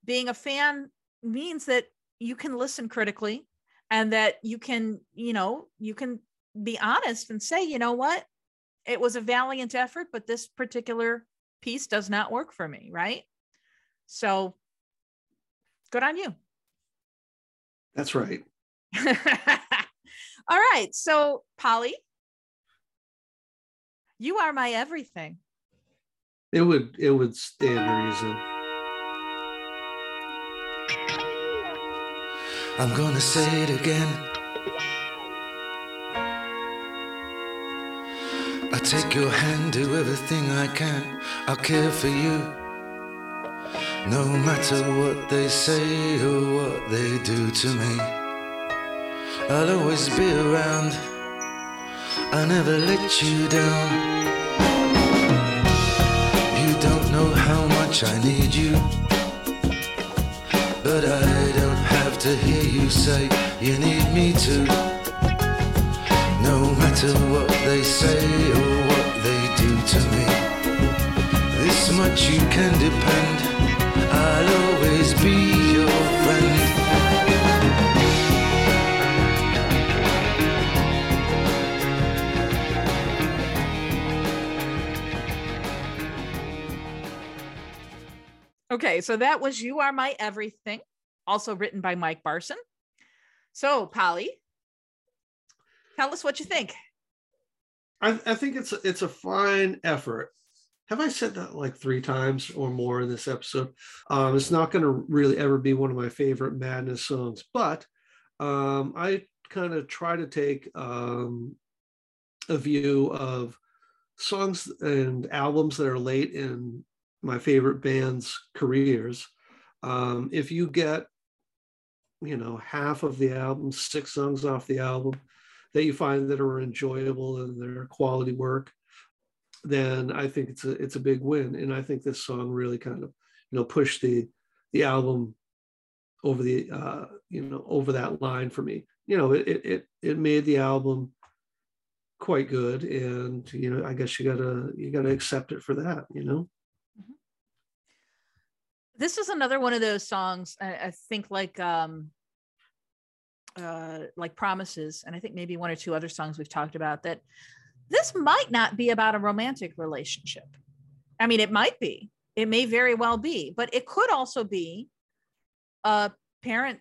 Being a fan means that you can listen critically and that you can you know you can be honest and say you know what it was a valiant effort but this particular piece does not work for me right so good on you That's right. all right so polly you are my everything It would it would stand to reason. I'm gonna say it again. Take your hand, do everything I can. I'll care for you. No matter what they say or what they do to me, I'll always be around. I never let you down. You don't know how much I need you. But I don't have to hear you say you need me to. Matter what they say or what they do to me, this much you can depend. I'll always be your friend. okay so that was you are my everything also written by mike barson so polly tell us what you think I, I think it's it's a fine effort. Have I said that like three times or more in this episode? Um, it's not going to really ever be one of my favorite Madness songs, but um, I kind of try to take um, a view of songs and albums that are late in my favorite band's careers. Um, if you get, you know, half of the album, six songs off the album, that you find that are enjoyable and they're quality work, then I think it's a it's a big win. And I think this song really kind of you know pushed the the album over the uh, you know over that line for me. You know, it it it made the album quite good, and you know, I guess you gotta you gotta accept it for that. You know. this is another one of those songs I, I think like um uh like promises and i think maybe one or two other songs we've talked about that this might not be about a romantic relationship. I mean it might be. It may very well be but it could also be a parent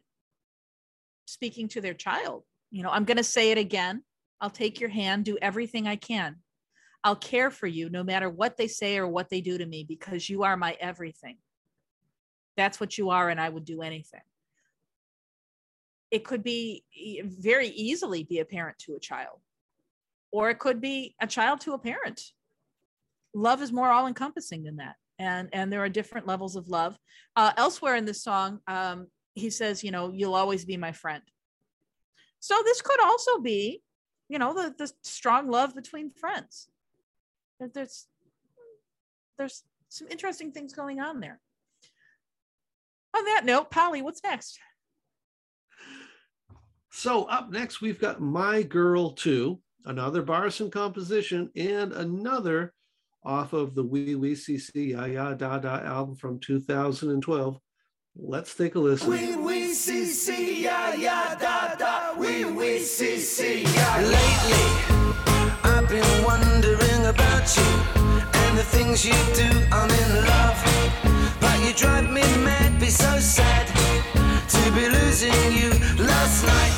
speaking to their child. You know i'm going to say it again. I'll take your hand do everything i can. I'll care for you no matter what they say or what they do to me because you are my everything. That's what you are and i would do anything it could be very easily be a parent to a child. Or it could be a child to a parent. Love is more all encompassing than that. And and there are different levels of love. Uh, elsewhere in this song um, he says you know you'll always be my friend. So this could also be you know the, the strong love between friends. There's there's some interesting things going on there. On that note, Polly, what's next? So up next, we've got My Girl 2, another Barson composition, and another off of the Oui Oui Si Si Ja Ja Da Da album from 2012. Let's take a listen. Wee wee see ya ya da da wee wee see ya Lately, I've been wondering about you and the things you do. I'm in love, but you drive me mad. Be so sad to be losing you. Last night,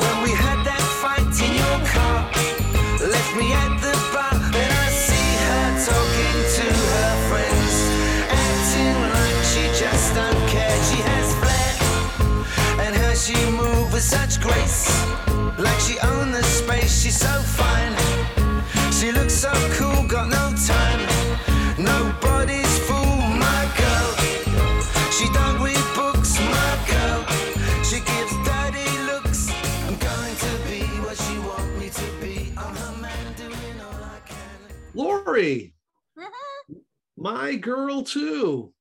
when we had that fight in your car, left me at the bar. Then I see her talking to her friends, acting like she just don't care. She has flair and how she move with such grace like she owned the space she's so fine she looks so cool got no time Lori, Mm-hmm. My Girl too.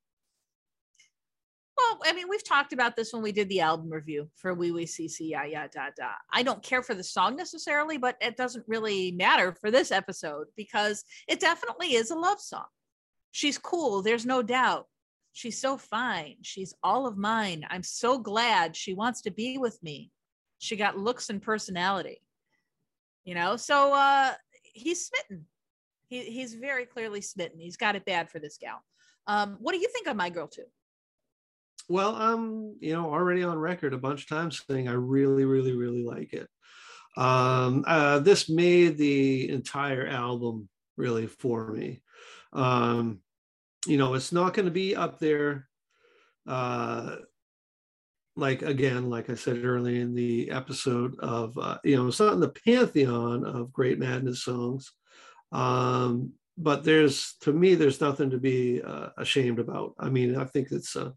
Well, I mean, we've talked about this when we did the album review for Oui Oui Si Si Ja Ja Da Da. I don't care for the song necessarily, but it doesn't really matter for this episode because it definitely is a love song. She's cool, there's no doubt. She's so fine. She's all of mine. I'm so glad she wants to be with me. She got looks and personality. You know, so uh he's smitten. He, he's very clearly smitten. He's got it bad for this gal. Um, what do you think of My Girl Too? Well, I'm, you know, already on record a bunch of times saying I really, really, really like it. Um, uh, this made the entire album really for me. Um, you know, it's not going to be up there. Uh, like again, like I said earlier in the episode of, uh, you know, it's not in the pantheon of great madness songs. Um, but there's, to me, there's nothing to be uh, ashamed about. I mean, I think it's a,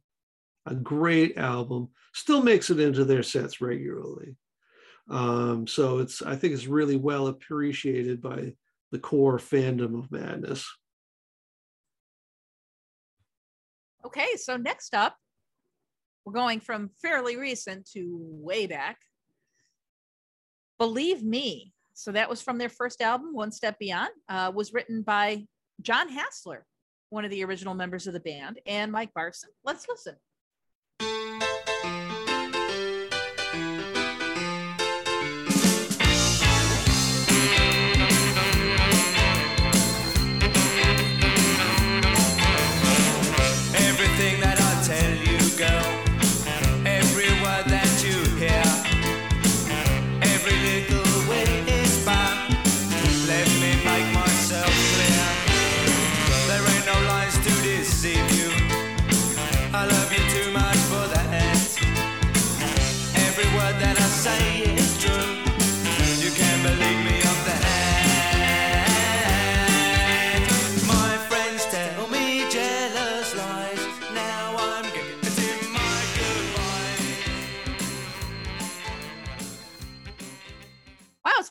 a great album still makes it into their sets regularly um, so it's i think it's really well appreciated by the core fandom of madness Okay, so next up, we're going from fairly recent to way back. Believe Me. So that was from their first album, One Step Beyond, uh, was written by John Hasler, one of the original members of the band, and Mike Barson. Let's listen.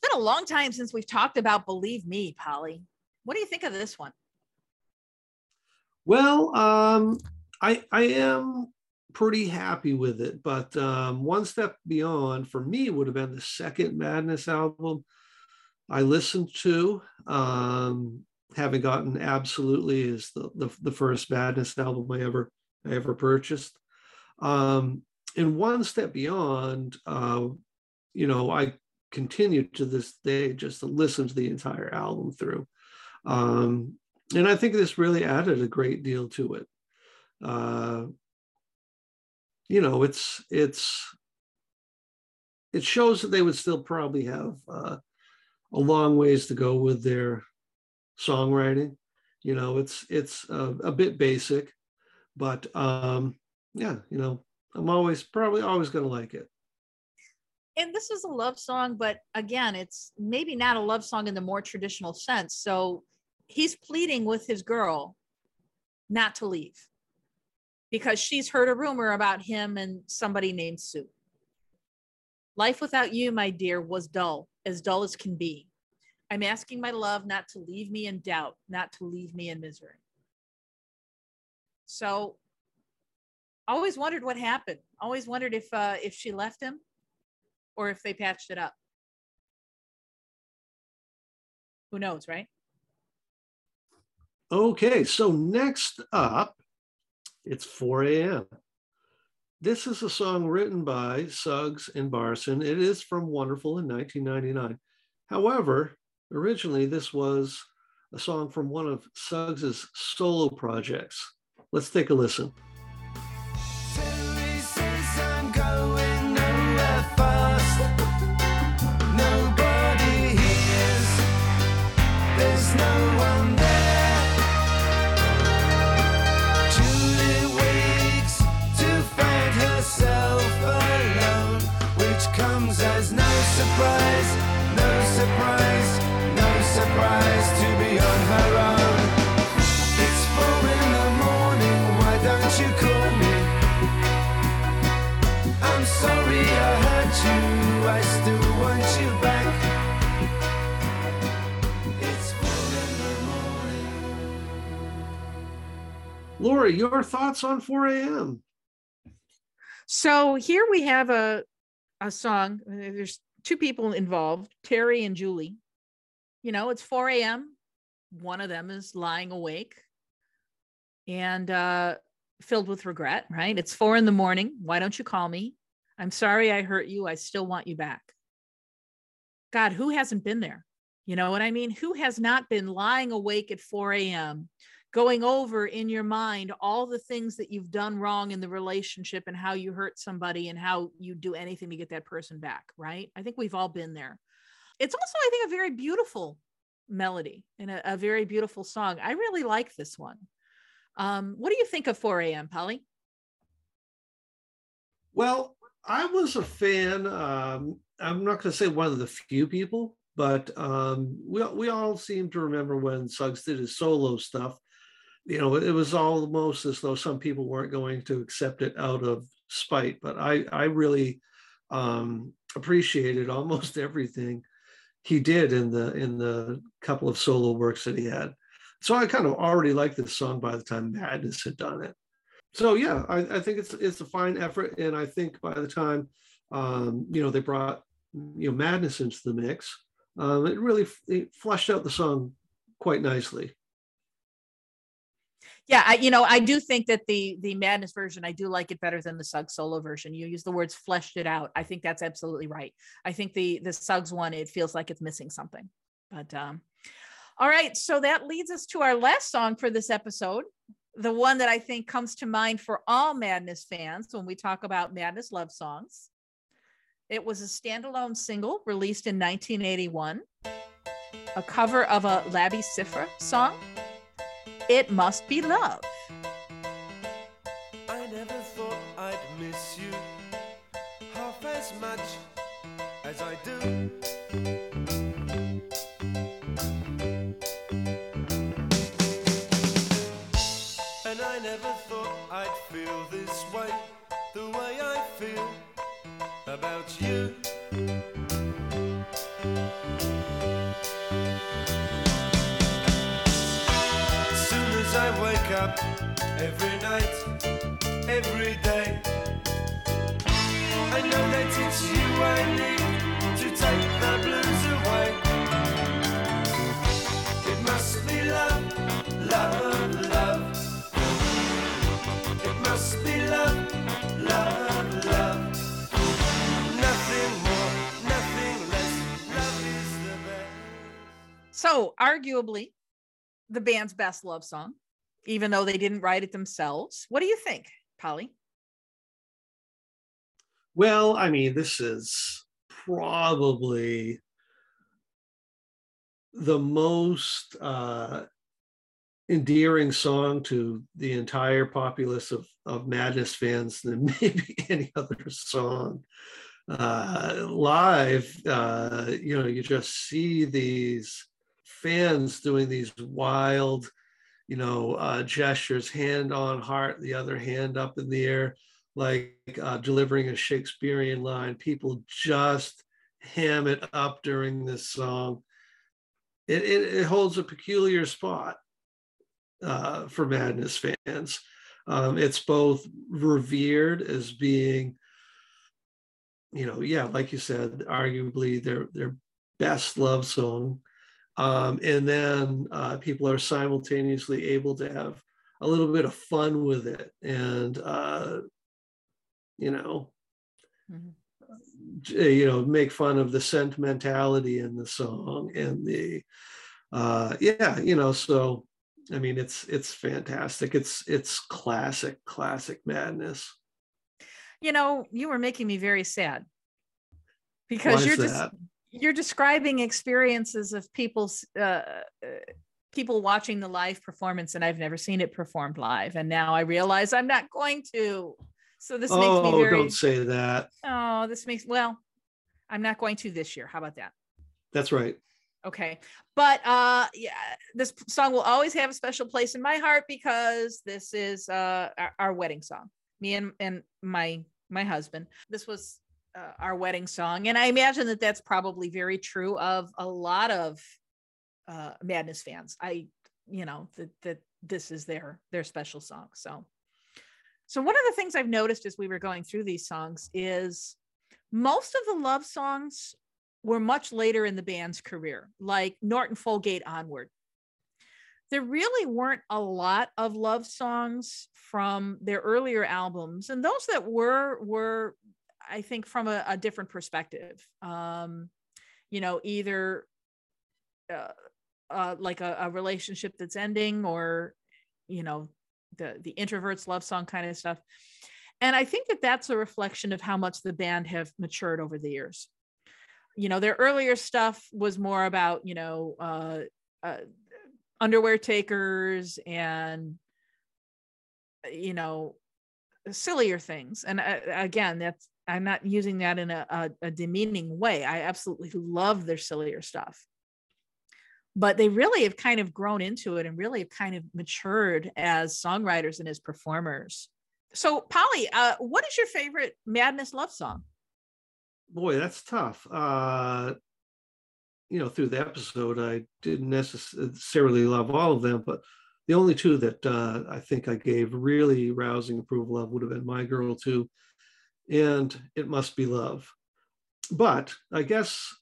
Been a long time since we've talked about Believe Me, Polly. What do you think of this one? Well, um, I I am pretty happy with it, but um, one step beyond for me would have been the second Madness album I listened to. Um, having gotten absolutely is the, the the first Madness album I ever I ever purchased. Um, and one step beyond, uh, you know, I continue to this day just to listen to the entire album through. Um, and I think this really added a great deal to it. Uh, you know, it's it's it shows that they would still probably have uh, a long ways to go with their songwriting. You know, it's it's a, a bit basic, but um, yeah, you know, I'm always probably always going to like it. And this is a love song, but again, it's maybe not a love song in the more traditional sense. So he's pleading with his girl not to leave because she's heard a rumor about him and somebody named Sue. Life without you, my dear, was dull, as dull as can be. I'm asking my love not to leave me in doubt, not to leave me in misery. So always wondered what happened. Always wondered if uh, if she left him or if they patched it up. Who knows, right? Okay, so next up, it's 4 a.m. This is a song written by Suggs and Barson. It is from Wonderful in 1999. However, originally this was a song from one of Suggs's solo projects. Let's take a listen. Why you call me? I'm sorry I hurt you, I still want you back. It's four in the morning. Laura, your thoughts on 4 a.m.? So here we have a a song. There's two people involved, Terry and Julie. You know, it's 4 a.m. One of them is lying awake and uh, filled with regret, right? It's four in the morning. Why don't you call me? I'm sorry I hurt you. I still want you back. God, who hasn't been there? You know what I mean? Who has not been lying awake at 4 a.m., going over in your mind all the things that you've done wrong in the relationship and how you hurt somebody and how you do anything to get that person back, right? I think we've all been there. It's also, I think, a very beautiful melody and a, a very beautiful song. I really like this one. Um, what do you think of 4 a.m., Polly? Well, I was a fan. Um, I'm not going to say one of the few people, but um, we we all seem to remember when Suggs did his solo stuff. You know, it was almost as though some people weren't going to accept it out of spite. But I I really um, appreciated almost everything he did in the in the couple of solo works that he had. So I kind of already liked this song by the time Madness had done it so yeah, I, I think it's it's a fine effort, and I think by the time um, you know they brought you know Madness into the mix, um, it really it fleshed out the song quite nicely. Yeah, I, you know, I do think that the the Madness version, I do like it better than the Suggs solo version. You use the words fleshed it out. I think that's absolutely right. I think the the Suggs one, it feels like it's missing something. But um, all right, so that leads us to our last song for this episode. The one that I think comes to mind for all Madness fans when we talk about Madness love songs. It was a standalone single released in 1981, a cover of a Labi Siffre song. It must be love. I never thought I'd miss you half as much as I do. Up every night, every day. I know that it's you I need to take the blues away. It must be love, love, love. It must be love, love, love. Nothing more, nothing less. Love is the best. So, arguably, the band's best love song, even though they didn't write it themselves. What do you think, Polly? Well, I mean, this is probably the most uh, endearing song to the entire populace of, of Madness fans than maybe any other song. Uh, live, uh, you know, you just see these fans doing these wild, you know, uh, gestures, hand on heart, the other hand up in the air like uh, delivering a Shakespearean line. People just ham it up during this song. It, it, it holds a peculiar spot uh, for Madness fans. Um, it's both revered as being, you know, yeah, like you said, arguably their their best love song, um, and then uh, people are simultaneously able to have a little bit of fun with it and uh, you know Mhm. you know make fun of the sentimentality in the song and the uh yeah you know so i mean it's it's fantastic it's it's classic classic madness You know, you were making me very sad because is you're just that? You're describing experiences of people's uh, uh, people watching the live performance, and I've never seen it performed live, and now I realize I'm not going to. So this makes me oh very. don't say that Oh, this makes well. I'm not going to this year. How about that? that's right Okay. But uh yeah, this song will always have a special place in my heart because this is uh our, our wedding song. Me and and my my husband. This was uh, our wedding song and I imagine that that's probably very true of a lot of uh Madness fans. I you know that that this is their their special song. So so one of the things I've noticed as we were going through these songs is most of the love songs were much later in the band's career, like Norton Folgate onward. There really weren't a lot of love songs from their earlier albums, and those that were were, I think, from a, a different perspective. Um, you know, either uh, uh, like a, a relationship that's ending, or you know, the the introverts love song kind of stuff. And I think that that's a reflection of how much the band have matured over the years you know their earlier stuff was more about you know uh, uh underwear takers and you know sillier things and uh, again that's i'm not using that in a, a, a demeaning way. I absolutely love their sillier stuff. But they really have kind of grown into it and really have kind of matured as songwriters and as performers. So polly uh, what is your favorite madness love song? Boy that's tough. Uh you know through the episode i didn't necessarily love all of them but the only two that uh, i think i gave really rousing approval of would have been my girl too and it must be love. But i guess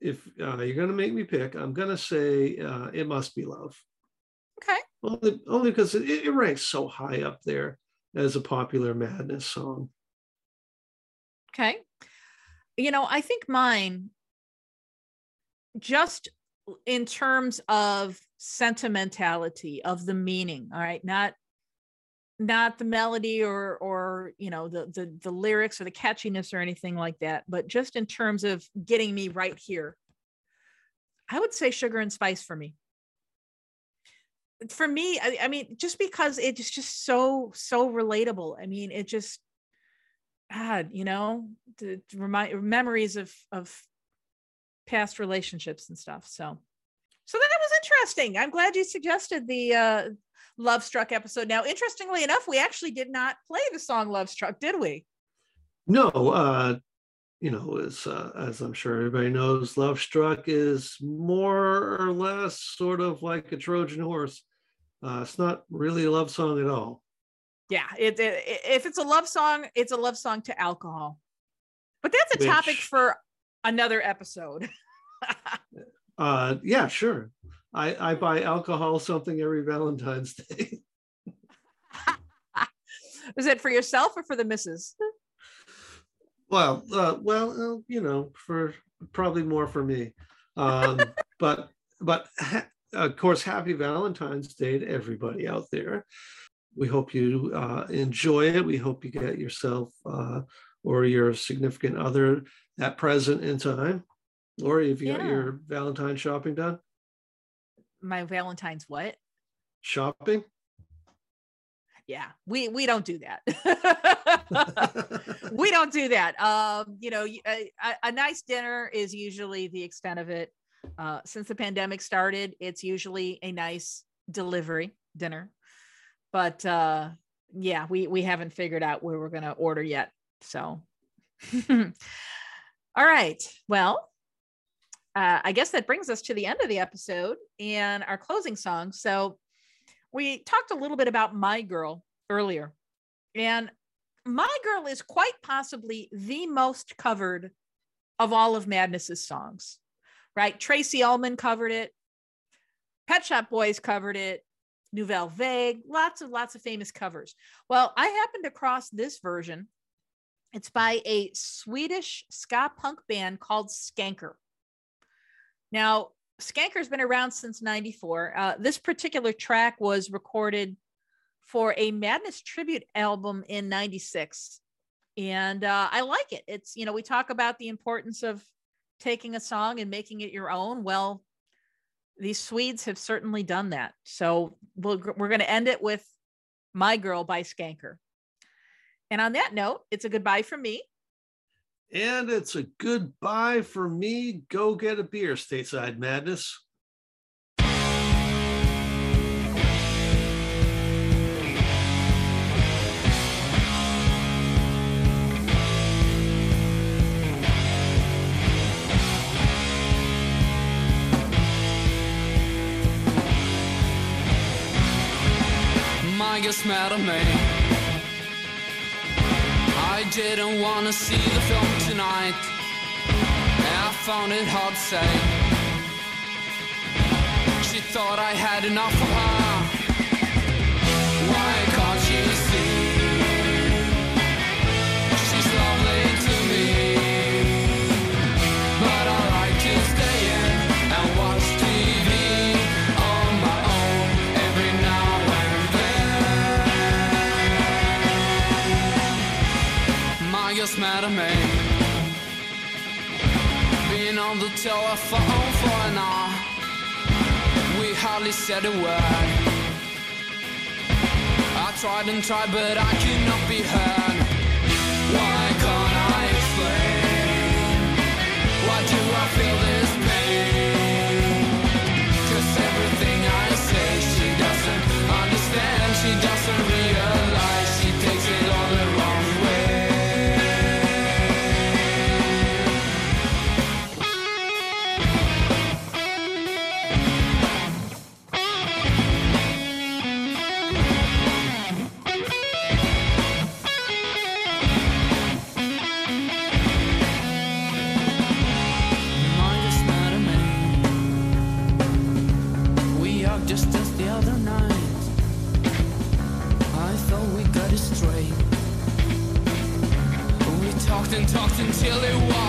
if uh, you're going to make me pick i'm going to say uh, it must be love. Okay. Only, only because it, it ranks so high up there as a popular madness song. Okay. You know, I think mine, just in terms of sentimentality of the meaning, all right, not not the melody or or you know the the the lyrics or the catchiness or anything like that, but just in terms of getting me right here. I would say sugar and spice for me. For me, I, I mean, just because it's just so so relatable. I mean, it just God, you know, the, to remind memories of of past relationships and stuff. So, so that was interesting. I'm glad you suggested the uh, Love Struck episode. Now, interestingly enough, we actually did not play the song Love Struck, did we? No, uh, you know, as uh, as I'm sure everybody knows, Love Struck is more or less sort of like a Trojan horse Uh, it's not really a love song at all. Yeah, it, it, if it's a love song, it's a love song to alcohol. But that's a topic for another episode. Uh, yeah, sure. I, I buy alcohol something every Valentine's Day. Is it for yourself or for the missus? well, uh, well, uh, you know, for probably more for me. Um, but but ha- of course, happy Valentine's Day to everybody out there. We hope you uh, enjoy it. We hope you get yourself uh, or your significant other that present in time. Or if you got your Valentine shopping done, My Valentine's what? shopping. Yeah, we we don't do that. we don't do that. Um, you know, a nice dinner is usually the extent of it. Uh, since the pandemic started, it's usually a nice delivery dinner. But uh, yeah, we we haven't figured out where we're gonna order yet. So, all right. Well, uh, I guess that brings us to the end of the episode and our closing song. So, we talked a little bit about My Girl earlier, and My Girl is quite possibly the most covered of all of Madness's songs, right? Tracey Ullman covered it, Pet Shop Boys covered it, Nouvelle Vague, lots of lots of famous covers. Well, I happened across this version. It's by a Swedish ska punk band called Skanker. Now, Skanker's been around since 94. Uh, this particular track was recorded for a Madness tribute album in 96. And uh, I like it. It's, you know, we talk about the importance of taking a song and making it your own. Well, these Swedes have certainly done that. So we'll, we're going to end it with My Girl by Skanker. And on that note, it's a goodbye from me. And it's a goodbye for me. Go get a beer, Stateside Madness. My guess me. Didn't wanna see the film tonight. I found it hard to say. She thought I had enough of her. At me. Being on the telephone for an hour. We hardly said a word. I tried and tried, but I could not be heard. Why can't I explain? Why do I feel this pain? Cause everything I say, she doesn't understand. She doesn't realize We talked and talked until it was light. I